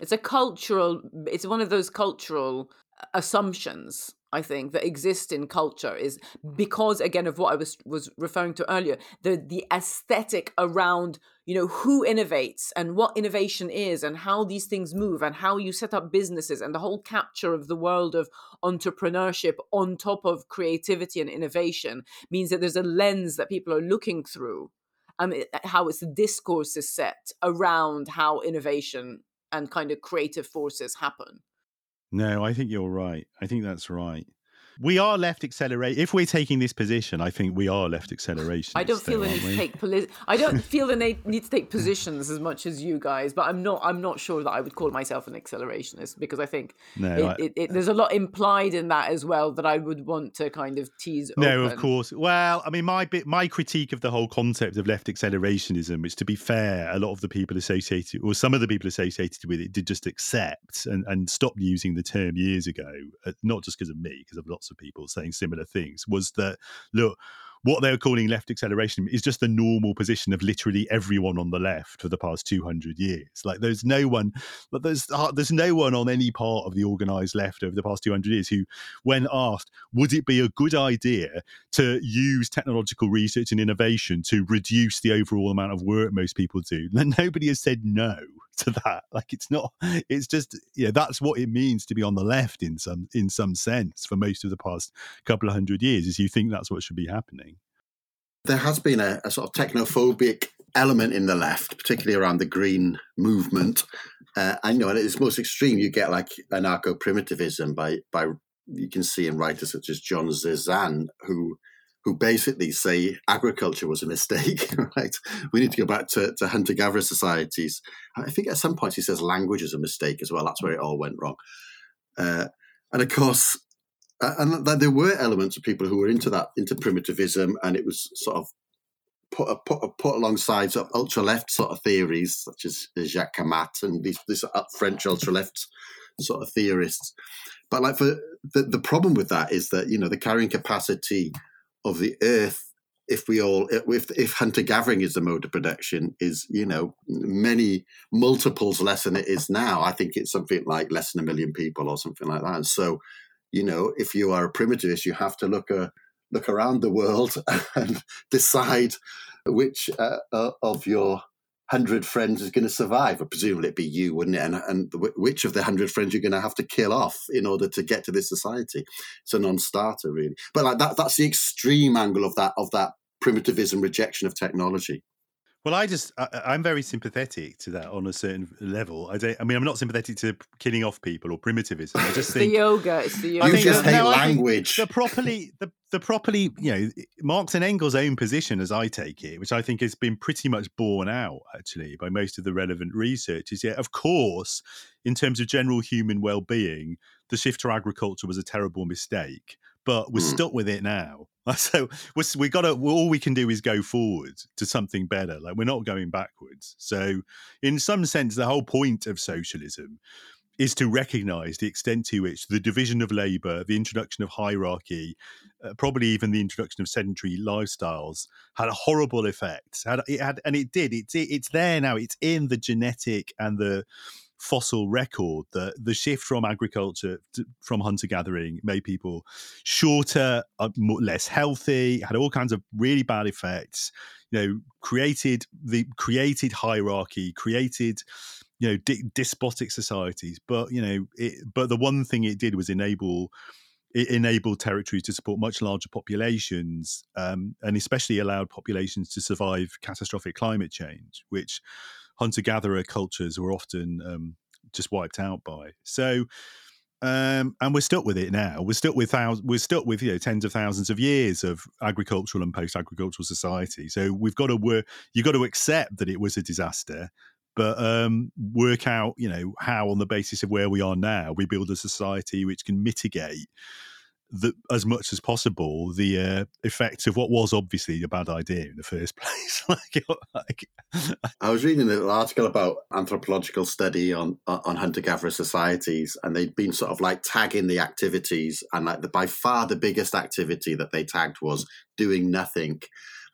S4: It's a cultural it's one of those cultural uh, assumptions i think that exist in culture is because again of what i was was referring to earlier the the aesthetic around you know who innovates and what innovation is and how these things move and how you set up businesses and the whole capture of the world of entrepreneurship on top of creativity and innovation means that there's a lens that people are looking through um, how it's discourse is set around how innovation and kind of creative forces happen
S3: no, I think you're right. I think that's right. We are left accelerate. If we're taking this position, I think we are left acceleration.
S4: I don't feel the need to take poli- I don't feel the need, need to take positions as much as you guys, but I'm not. I'm not sure that I would call myself an accelerationist because I think
S3: No,
S4: it,
S3: I-
S4: it, it, there's a lot implied in that as well that I would want to kind of tease.
S3: No, of course. Well, I mean, my bit, my critique of the whole concept of left accelerationism, which, to be fair, a lot of the people associated, or some of the people associated with it, did just accept and, and stop using the term years ago. uh, Not just because of me, because of lots of people saying similar things. Was that look? What they're calling left acceleration is just the normal position of literally everyone on the left for the past 200 years. Like there's no one, but there's uh, there's no one on any part of the organized left over the past 200 years who, when asked, would it be a good idea to use technological research and innovation to reduce the overall amount of work most people do. Then nobody has said no to that. Like it's not. It's just yeah. That's what it means to be on the left in some in some sense for most of the past couple of hundred years. Is you think that's what should be happening.
S5: There has been a, a sort of technophobic element in the left, particularly around the green movement. Uh, and you know, at its most extreme, you get like anarcho primitivism by by you can see in writers such as John Zerzan, who who basically say agriculture was a mistake, right? We need to go back to, to hunter gatherer societies. I think at some point he says language is a mistake as well. That's where it all went wrong. Uh, and of course, uh, and there were elements of people who were into that, into primitivism, and it was sort of put put put alongside sort of ultra left sort of theories such as Jacques Camatte and these, these French ultra left sort of theorists. But like for the, the problem with that is that you know the carrying capacity of the earth if we all if if hunter gathering is the mode of production is you know many multiples less than it is now i think it's something like less than a million people or something like that and so you know if you are a primitivist you have to look a, uh, look around the world and decide which uh, uh, of your hundred friends is going to survive. Or presumably it'd be you, wouldn't it? And, and which of the hundred friends you're going to have to kill off in order to get to this society? It's a non-starter, really. But like that, that's the extreme angle of that of that primitivism rejection of technology.
S3: Well, I just I, am very sympathetic to that on a certain level. I don't. I mean, I'm not sympathetic to killing off people or primitivism. I just think
S4: the yoga. It's the yoga.
S5: You just hate no, language.
S3: The properly the the properly you know Marx and Engels' own position, as I take it, which I think has been pretty much borne out actually by most of the relevant research, is yeah, of course, in terms of general human well-being, the shift to agriculture was a terrible mistake but we're mm. stuck with it now. So we got to. All we can do is go forward to something better. Like we're not going backwards. So, in some sense, the whole point of socialism is to recognize the extent to which the division of labor, the introduction of hierarchy, uh, probably even the introduction of sedentary lifestyles had a horrible effect. Had, it had, and it did. It's it, it's there now. It's in the genetic and the fossil record that the shift from agriculture to, from hunter gathering made people shorter, uh, less healthy, had all kinds of really bad effects. You know, created the created hierarchy, created you know di- despotic societies. But you know, it, but the one thing it did was enable it enabled territories to support much larger populations um, and especially allowed populations to survive catastrophic climate change, which hunter gatherer cultures were often um, just wiped out by. So, um, and we're stuck with it now. We're stuck with thousands. We're stuck with you know tens of thousands of years of agricultural and post-agricultural society. So we've got to work. You've got to accept that it was a disaster, but um, work out you know how on the basis of where we are now we build a society which can mitigate the, as much as possible the uh, effects of what was obviously a bad idea in the first place. like,
S5: like, I was reading an article about anthropological study on on hunter gatherer societies, and they'd been sort of like tagging the activities, and like the by far the biggest activity that they tagged was doing nothing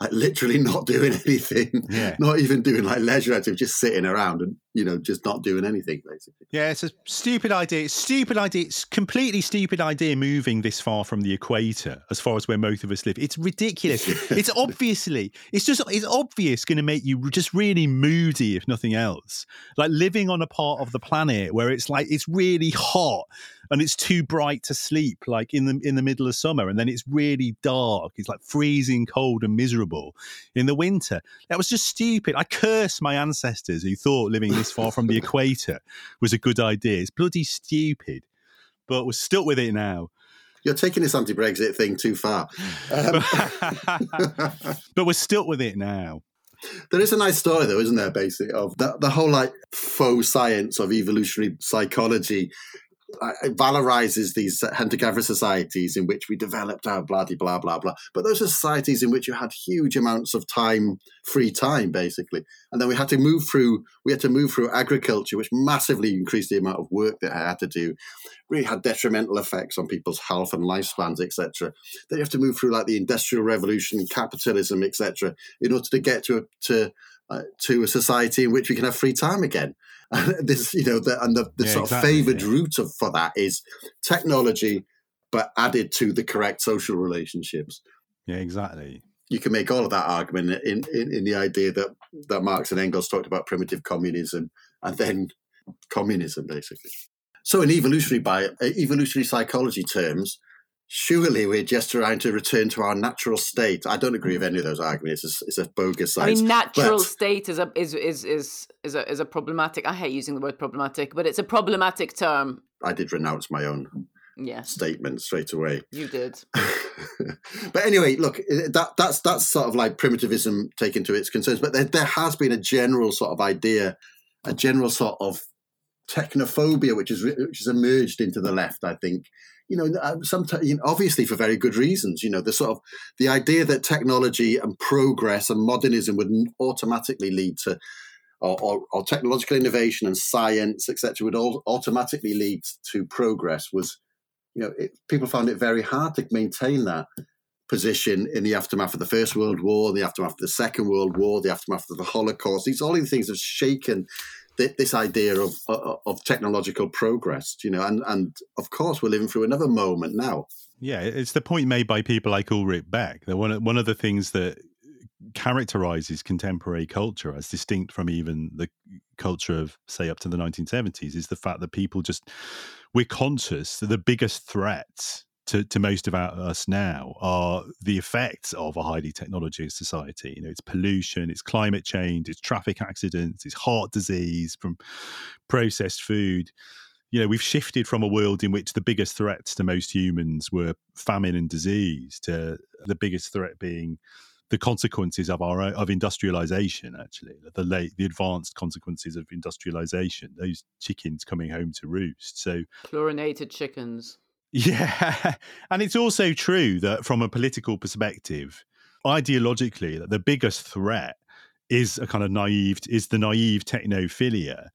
S5: like literally not doing anything, yeah. not even doing like leisure activity, just sitting around and you know just not doing anything basically.
S3: Yeah, it's a stupid idea. It's stupid idea. It's completely stupid idea moving this far from the equator, as far as where most of us live. It's ridiculous. it's obviously, it's just, it's obvious going to make you just really moody, if nothing else. Like living on a part of the planet where it's like it's really hot and it's too bright to sleep like in the in the middle of summer and then it's really dark it's like freezing cold and miserable in the winter that was just stupid i curse my ancestors who thought living this far from the equator was a good idea it's bloody stupid but we're stuck with it now
S5: you're taking this anti-brexit thing too far um.
S3: but we're stuck with it now
S5: there is a nice story, though, isn't there? Basically, of the, the whole like faux science of evolutionary psychology valorizes these hunter-gatherer societies in which we developed our blah blah blah blah. But those are societies in which you had huge amounts of time, free time, basically, and then we had to move through. We had to move through agriculture, which massively increased the amount of work that I had to do. Really had detrimental effects on people's health and lifespans, etc. Then you have to move through like the industrial revolution, capitalism, etc., in order to get to a, to uh, to a society in which we can have free time again. And this, you know, the, and the, the yeah, sort exactly, of favoured yeah. route of, for that is technology, but added to the correct social relationships.
S3: Yeah, exactly.
S5: You can make all of that argument in, in, in the idea that, that Marx and Engels talked about primitive communism and then communism, basically. So, in evolutionary by evolutionary psychology terms, surely we're just trying to return to our natural state. I don't agree with any of those arguments. It's a, it's a bogus
S4: I mean, natural
S5: But-
S4: state is a is is is is a is a problematic. I hate using the word problematic, but it's a problematic term.
S5: I did renounce my own
S4: Yes,
S5: statement straight away.
S4: you did.
S5: but anyway, look, eh, that that's that's sort of like primitivism taken to its concerns. But there, there has been a general sort of idea, a general sort of technophobia, which is which has emerged into the left. I think, you know, uh, sometimes you know, obviously for very good reasons. You know, the sort of the idea that technology and progress and modernism would automatically lead to. Or, or, or technological innovation and science, etc., would all automatically lead to progress was you know, it, people found it very hard to maintain that position in the aftermath of the First World War, the aftermath of the Second World War, the aftermath of the Holocaust. These all these things have shaken th- this idea of, of of technological progress. You know, and and of course we're living through another moment now.
S3: Yeah, it's the point made by people like Ulrich Beck. That one one of the things that characterizes contemporary culture as distinct from even the culture of say up to the 1970s is the fact that people just we're conscious that the biggest threats to, to most of our, us now are the effects of a highly technology society. You know, it's pollution, it's climate change, it's traffic accidents, it's heart disease from processed food. You know, we've shifted from a world in which the biggest threats to most humans were famine and disease to the biggest threat being the consequences of our of industrialization actually the late the advanced consequences of industrialization those chickens coming home to roost so
S4: Chlorinated chickens.
S3: Yeah and it's also true that from a political perspective ideologically that the biggest threat is a kind of naive is the naive technophilia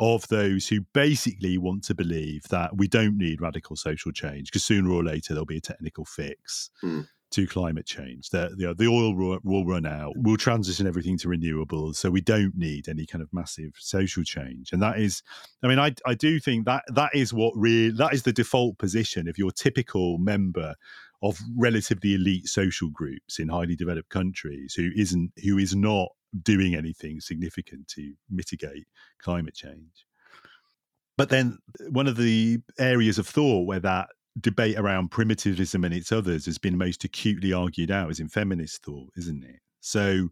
S3: of those who basically want to believe that we don't need radical social change because sooner or later there'll be a technical fix
S5: Hmm.
S3: To climate change. The, the, the oil will, will run out. We'll transition everything to renewables. So we don't need any kind of massive social change. And that is, I mean, I, I do think that that is what really, that is the default position of your typical member of relatively elite social groups in highly developed countries who isn't, who is not doing anything significant to mitigate climate change. But then one of the areas of thought where that debate around primitivism and its others has been most acutely argued out is in feminist thought, isn't it? So,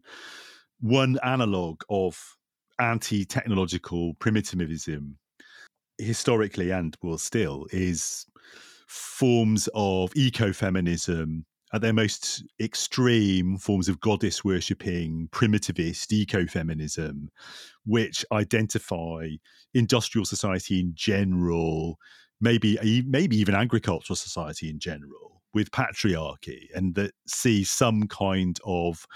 S3: one analog of anti technological primitivism, historically and will still, is forms of ecofeminism. At their most extreme forms of goddess worshipping, primitivist ecofeminism, which identify industrial society in general, maybe maybe even agricultural society in general with patriarchy and that see some kind of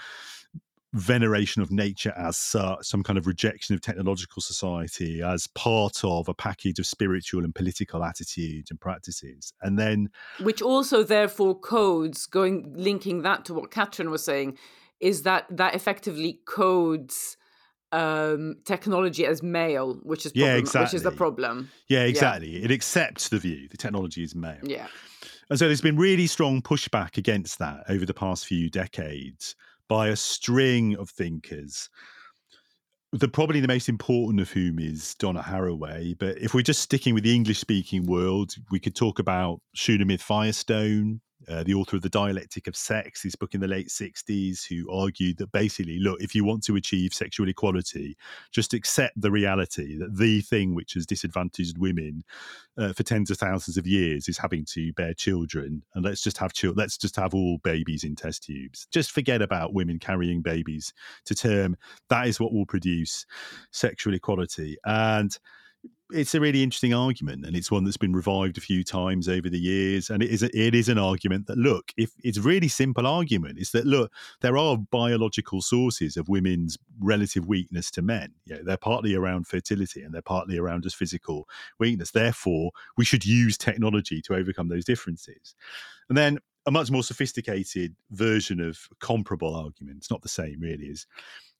S3: veneration of nature as such, some kind of rejection of technological society as part of a package of spiritual and political attitudes and practices. And then
S4: which also therefore codes going linking that to what Katrine was saying is that that effectively codes um technology as male which is
S3: Yeah,
S4: problem, which is the problem
S3: yeah, exactly. It accepts the view the technology is male.
S4: yeah
S3: And so there's been really strong pushback against that over the past few decades by a string of thinkers. The probably the most important of whom is Donna Haraway. But if we're just sticking with the English speaking world, we could talk about Shulamith Firestone, uh, the author of The Dialectic of Sex, this book in the late 60s, who argued that basically, look, if you want to achieve sexual equality, just accept the reality that the thing which has disadvantaged women uh, for tens of thousands of years is having to bear children, and let's just have children. Let's just have all babies in test tubes. Just forget about women carrying babies to term. That is what will produce sexual equality. And it's a really interesting argument, and it's one that's been revived a few times over the years. And it is a, it is an argument that look, if it's a really simple argument, is that look, there are biological sources of women's relative weakness to men. You know, they're partly around fertility and they're partly around just physical weakness. Therefore, we should use technology to overcome those differences. And then a much more sophisticated version of comparable arguments, not the same really, is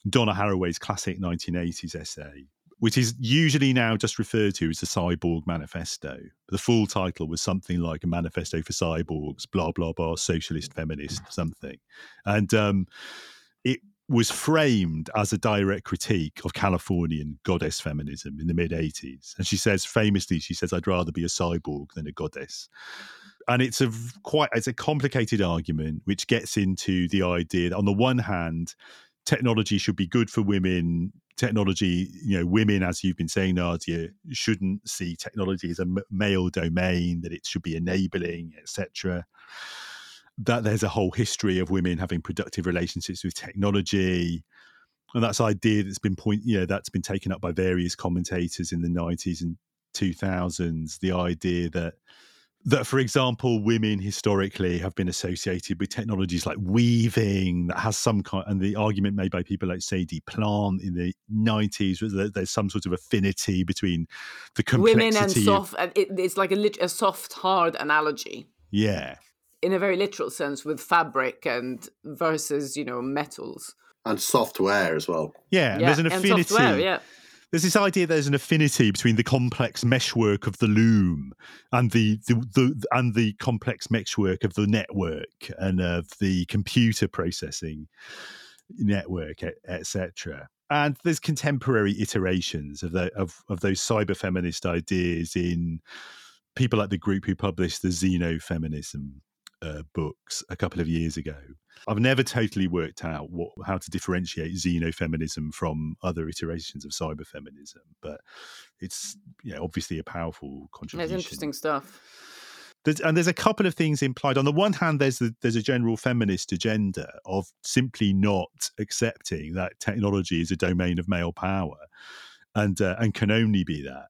S3: Donna Haraway's classic 1980s essay, which is usually now just referred to as the Cyborg Manifesto. The full title was something like a manifesto for cyborgs, blah, blah, blah, socialist, feminist, something. And um, it was framed as a direct critique of Californian goddess feminism in the mid 80s. And she says, famously, she says, I'd rather be a cyborg than a goddess. and it's a quite it's a complicated argument which gets into the idea that on the one hand technology should be good for women technology you know women as you've been saying nadia shouldn't see technology as a male domain that it should be enabling etc that there's a whole history of women having productive relationships with technology. And that's idea that's been point you know that's been taken up by various commentators in the 90s and 2000s the idea that that for example women historically have been associated with technologies like weaving that has some kind and the argument made by people like sadie plant in the 90s was that there's some sort of affinity between the complexity
S4: Women and soft. uh, It, it's like a, lit- a soft, hard analogy
S3: yeah
S4: in a very literal sense with fabric and versus you know metals.
S5: and software as well.
S3: yeah, and there's an
S4: and
S3: affinity
S4: software, yeah.
S3: There's this idea there's an affinity between the complex meshwork of the loom and the, the, the and the complex meshwork of the network and of the computer processing network etc and there's contemporary iterations of, the, of of those cyber feminist ideas in people like the group who published the xenofeminism uh, books a couple of years ago. I've never totally worked out what how to differentiate xenofeminism from other iterations of cyberfeminism, but it's you know, obviously a powerful contribution.
S4: It's interesting stuff.
S3: There's, and there's a couple of things implied. On the one hand, there's the, there's a general feminist agenda of simply not accepting that technology is a domain of male power, and uh, and can only be that.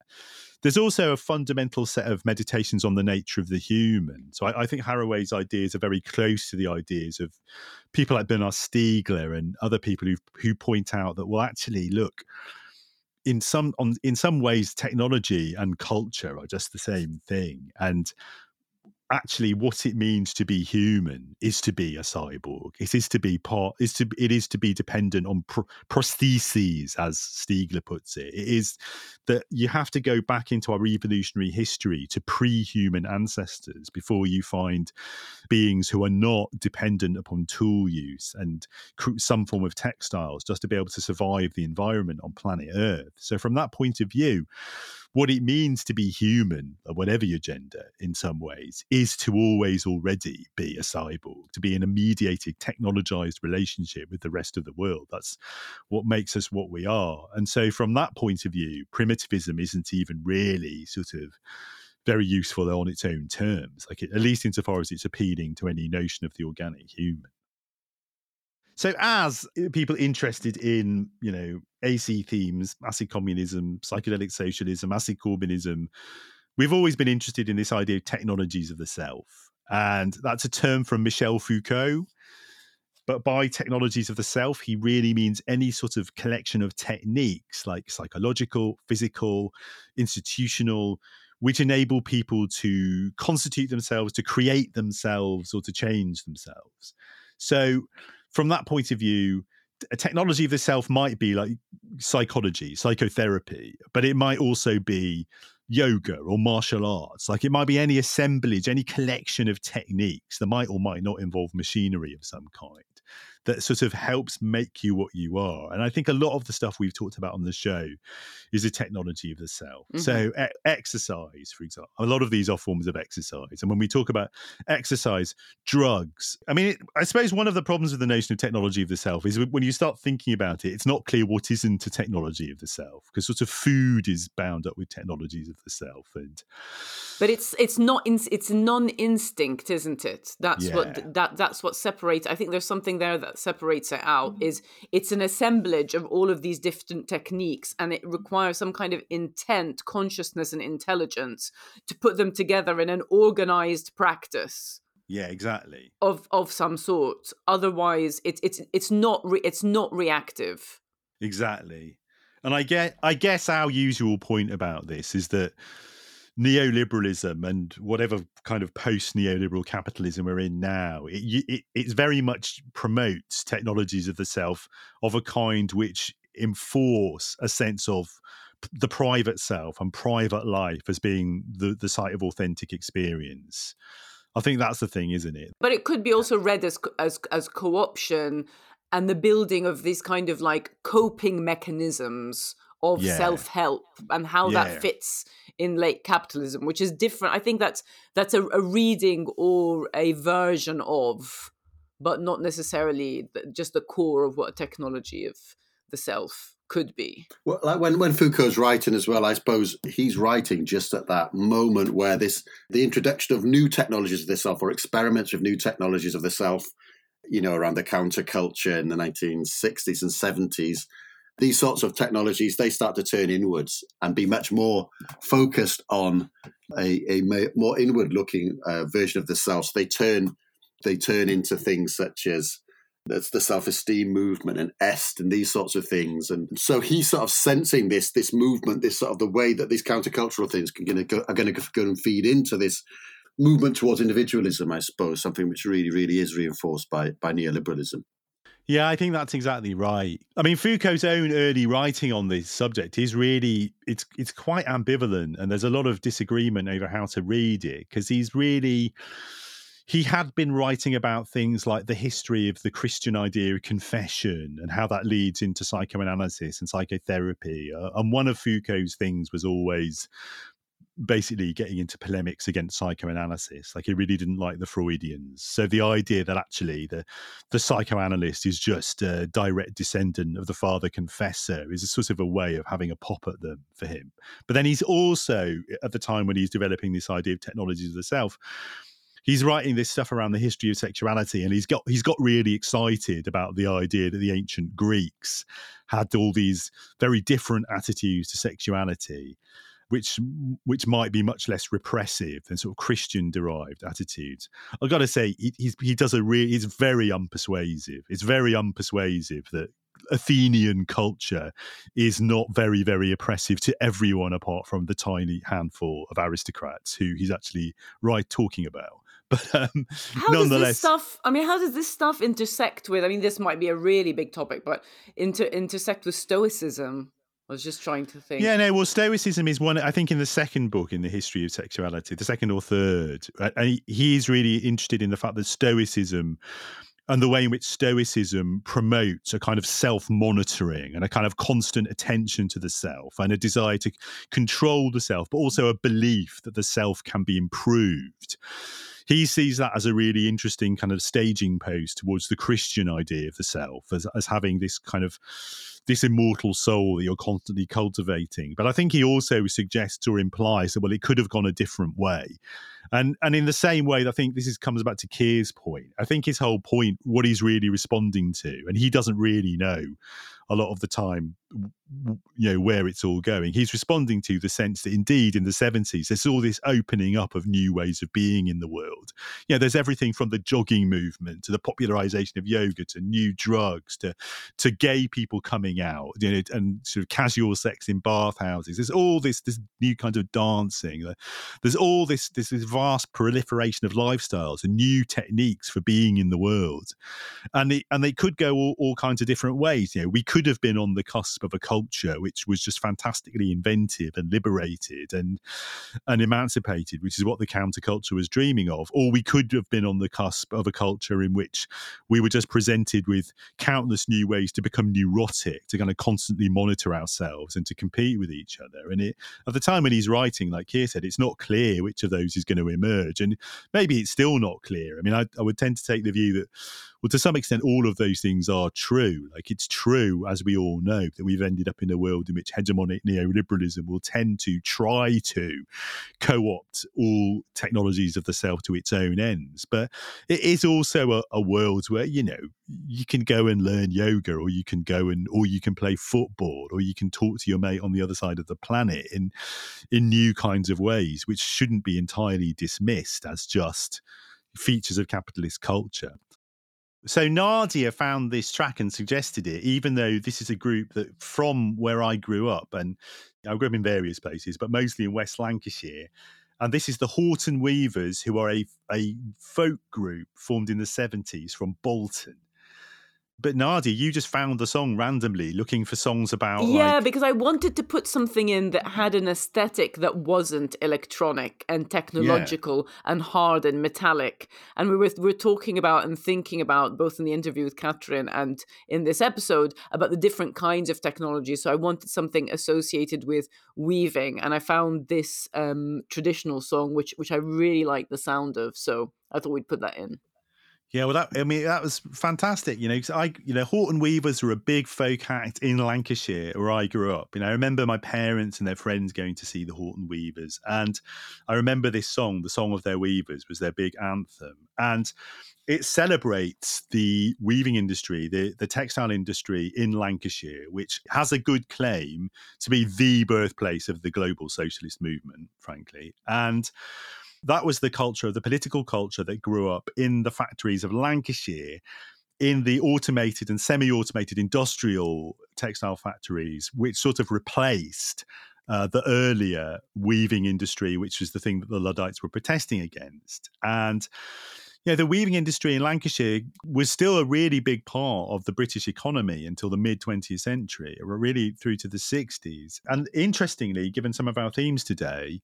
S3: There's also a fundamental set of meditations on the nature of the human. So I, I think Haraway's ideas are very close to the ideas of people like Bernard Stiegler and other people who who point out that well, actually, look, in some on in some ways, technology and culture are just the same thing, and actually what it means to be human is to be a cyborg. It is to be part is to it is to be dependent on pr- prostheses as stiegler puts it. It is that you have to go back into our evolutionary history to pre-human ancestors before you find beings who are not dependent upon tool use and cr- some form of textiles just to be able to survive the environment on planet earth. So from that point of view what it means to be human, whatever your gender, in some ways, is to always already be a cyborg, to be in a mediated, technologized relationship with the rest of the world. That's what makes us what we are. And so, from that point of view, primitivism isn't even really sort of very useful on its own terms, like at least insofar as it's appealing to any notion of the organic human. So, as uh, people interested in, you know, AC themes, acid communism, psychedelic socialism, acid Corbynism, we've always been interested in this idea of technologies of the self. And that's a term from Michel Foucault. But by technologies of the self, he really means any sort of collection of techniques like psychological, physical, institutional, which enable people to constitute themselves, to create themselves, or to change themselves. So, from that point of view, a technology of the self might be like psychology, psychotherapy, but it might also be yoga or martial arts. Like it might be any assemblage, any collection of techniques that might or might not involve machinery of some kind that sort of helps make you what you are. And I think a lot of the stuff we've talked about on the show is a technology of the self. Mm-hmm. So e- exercise, for example, a lot of these are forms of exercise. And when we talk about exercise, drugs, I mean, it, I suppose one of the problems with the notion of technology of the self is when you start thinking about it, it's not clear what isn't a technology of the self because sort of food is bound up with technologies of the self. And
S4: But it's it's not in, it's non instinct, isn't it? That's
S3: Yeah.
S4: what that that's what separates. I think there's something there that separates it out. Mm-hmm. Is it's an assemblage of all of these different techniques, and it requires some kind of intent, consciousness, and intelligence to put them together in an organized practice
S3: yeah, exactly.
S4: of of some sort. Otherwise, it's it's it's not re- it's not reactive.
S3: Exactly. And I get I guess our usual point about this is that neoliberalism and whatever kind of post neoliberal capitalism we're in now it, it it very much promotes technologies of the self of a kind which enforce a sense of the private self and private life as being the the site of authentic experience. I think that's the thing isn't it?
S4: But it could be also read as as as co-option and the building of these kind of like coping mechanisms of
S3: Yeah.
S4: self-help and how
S3: Yeah.
S4: that fits in late capitalism which is different i think that's that's a, a reading or a version of but not necessarily the, just the core of what a technology of the self could be
S5: Well, like when, when Foucault's writing as well, I suppose he's writing just at that moment where this the introduction of new technologies of the self or experiments with new technologies of the self, you know, around the counterculture in the 1960s and 70s, these sorts of technologies they start to turn inwards and be much more focused on a, a more inward looking uh, version of the self. So they turn they turn into things such as that's the self-esteem movement and est and these sorts of things and so he's sort of sensing this this movement this sort of the way that these countercultural things can are going to go and feed into this movement towards individualism i suppose something which really really is reinforced by by neoliberalism
S3: Yeah, I think that's exactly right. I mean, Foucault's own early writing on this subject is really it's it's quite ambivalent, and there's a lot of disagreement over how to read it because he's really he had been writing about things like the history of the Christian idea of confession and how that leads into psychoanalysis and psychotherapy. Uh, and one of Foucault's things was always basically getting into polemics against psychoanalysis. Like he really didn't like the Freudians. So the idea that actually the the psychoanalyst is just a direct descendant of the father confessor is a sort of a way of having a pop at them for him. But then he's also at the time when he's developing this idea of technologies of the self, he's writing this stuff around the history of sexuality and he's got he's got really excited about the idea that the ancient Greeks had all these very different attitudes to sexuality which which might be much less repressive than sort of Christian derived attitudes. I've got to say, he, he's, he does a really, he's very unpersuasive. It's very unpersuasive that Athenian culture is not very, very oppressive to everyone apart from the tiny handful of aristocrats who he's actually right talking about. But um,
S4: how does
S3: nonetheless,
S4: this stuff i mean how does this stuff intersect with i mean this might be a really big topic but inter intersect with stoicism i was just trying to think
S3: Yeah, no. Well, Stoicism is one. I think in the second book in the history of sexuality, the second or third, and he, he's really interested in the fact that Stoicism and the way in which Stoicism promotes a kind of self-monitoring and a kind of constant attention to the self and a desire to control the self, but also a belief that the self can be improved he sees that as a really interesting kind of staging post towards the Christian idea of the self as, as having this kind of this immortal soul that you're constantly cultivating. But I think he also suggests or implies that well, it could have gone a different way. And and in the same way, I think this is comes back to Keir's point. I think his whole point, what he's really responding to, and he doesn't really know a lot of the time, you know, where it's all going. He's responding to the sense that indeed in the 70s, there's all this opening up of new ways of being in the world. You know, there's everything from the jogging movement to the popularization of yoga to new drugs to to gay people coming out, you know, and sort of casual sex in bathhouses. There's all this this new kind of dancing. There's all this this, this vast proliferation of lifestyles and new techniques for being in the world. And it, and they could go all, all kinds of different ways. You know, we could have been on the cusp of a culture which was just fantastically inventive and liberated and and emancipated, which is what the counterculture was dreaming of. Or we could have been on the cusp of a culture in which we were just presented with countless new ways to become neurotic, to kind of constantly monitor ourselves and to compete with each other. And it at the time when he's writing, like Keir said, it's not clear which of those is going to emerge. And maybe it's still not clear. I mean, I, I would tend to take the view that well, to some extent, all of those things are true. Like it's true, as we all know, that we've ended up in a world in which hegemonic neoliberalism will tend to try to co opt all technologies of the self to its own ends. But it is also a, a world where, you know, you can go and learn yoga or you can go and or you can play football or you can talk to your mate on the other side of the planet in in new kinds of ways which shouldn't be entirely dismissed as just features of capitalist culture so Nadia found this track and suggested it, even though this is a group that from where I grew up, and I grew up in various places, but mostly in West Lancashire. And this is the Houghton Weavers, who are a, a folk group formed in the 70s from Bolton. But Nadia, you just found the song randomly, looking for songs about.
S4: Yeah,
S3: like,
S4: because I wanted to put something in that had an aesthetic that wasn't electronic and technological and hard and metallic. And we were we were talking about and thinking about both in the interview with Katrine and in this episode about the different kinds of technology. So I wanted something associated with weaving, and I found this um, traditional song, which which I really like the sound of. So I thought we'd put that in.
S3: Yeah, well, that I mean, that was fantastic. You know, 'cause I, you know, Houghton Weavers were a big folk act in Lancashire where I grew up. You know, I remember my parents and their friends going to see the Houghton Weavers, and I remember this song, the song of their weavers, was their big anthem, and it celebrates the weaving industry, the the textile industry in Lancashire, which has a good claim to be the birthplace of the global socialist movement, frankly, and that was the culture, of the political culture that grew up in the factories of Lancashire, in the automated and semi automated industrial textile factories, which sort of replaced. Uh, the earlier weaving industry, which was the thing that the Luddites were protesting against. And yeah, the weaving industry in Lancashire was still a really big part of the British economy until the mid 20th century, or really through to the 60s. And interestingly, given some of our themes today,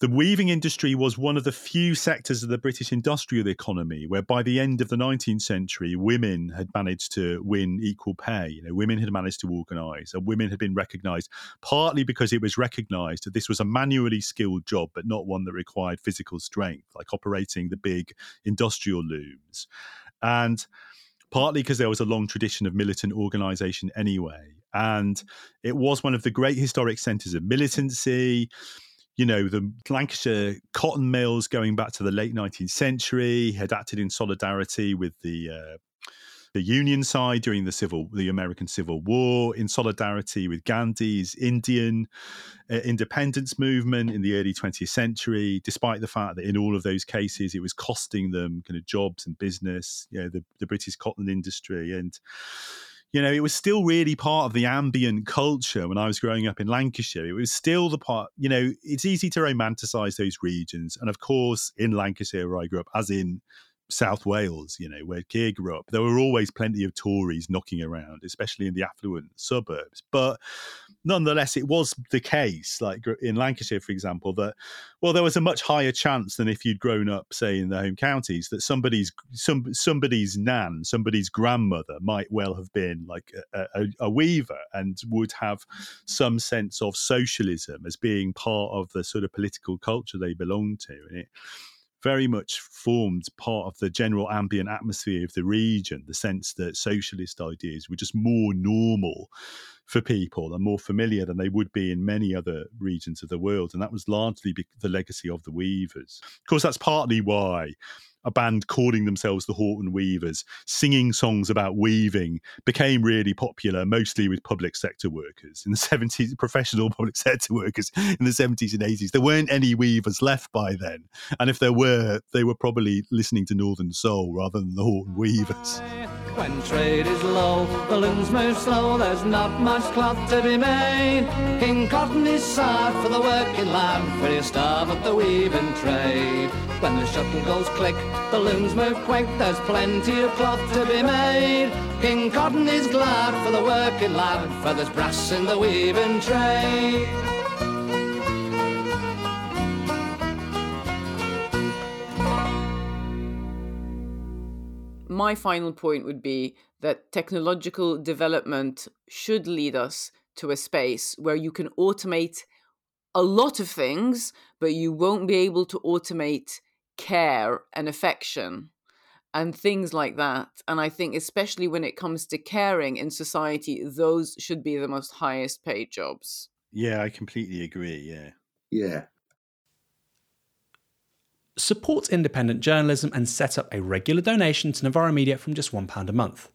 S3: the weaving industry was one of the few sectors of the British industrial economy where, by the end of the 19th century, women had managed to win equal pay. You know, women had managed to organise, and women had been recognised partly because it was recognised that this was a manually skilled job, but not one that required physical strength, like operating the big industrial looms, and partly because there was a long tradition of militant organisation anyway. And it was one of the great historic centres of militancy you know, the Lancashire cotton mills going back to the late 19th century had acted in solidarity with the uh, the Union side during the civil, the American Civil War, in solidarity with Gandhi's Indian uh, independence movement in the early 20th century. Despite the fact that in all of those cases it was costing them kind of jobs and business, you know, the, the British cotton industry and you know, it was still really part of the ambient culture when I was growing up in Lancashire. It was still the part, you know, it's easy to romanticize those regions. And of course, in Lancashire, where I grew up, as in South Wales, you know, where Keir grew up, there were always plenty of Tories knocking around, especially in the affluent suburbs. But nonetheless, it was the case, like in Lancashire, for example, that well, there was a much higher chance than if you'd grown up, say, in the home counties, that somebody's some somebody's nan, somebody's grandmother might well have been like a, a, a weaver and would have some sense of socialism as being part of the sort of political culture they belonged to. And it very much formed part of the general ambient atmosphere of the region, the sense that socialist ideas were just more normal for people and more familiar than they would be in many other regions of the world. And that was largely the legacy of the Weavers. Of course, that's partly why a band calling themselves the Houghton Weavers, singing songs about weaving, became really popular, mostly with public sector workers in the 70s, professional public sector workers in the 70s and 80s. There weren't any weavers left by then. And if there were, they were probably listening to Northern Soul rather than the Houghton Weavers.
S6: When trade is low, the looms move slow, there's not much cloth to be made. King Cotton is sad for the working lad, for you starve at the weaving trade. When the shuttle goes click, the looms move quick, there's plenty of cloth to be made. King Cotton is glad for the working lad, for there's brass in the weaving trade.
S4: My final point would be that technological development should lead us to a space where you can automate a lot of things, but you won't be able to automate care and affection and things like that. And I think, especially when it comes to caring in society, those should be the most highest paid jobs.
S3: Yeah, I completely agree. Yeah.
S5: Yeah.
S7: Support independent journalism and set up a regular donation to Novara Media from just £1 a month.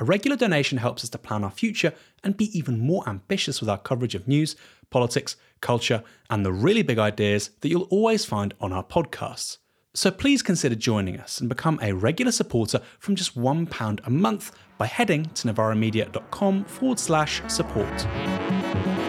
S7: A regular donation helps us to plan our future and be even more ambitious with our coverage of news, politics, culture, and the really big ideas that you'll always find on our podcasts. So please consider joining us and become a regular supporter from just £1 a month by heading to novaramedia.com forward slash support.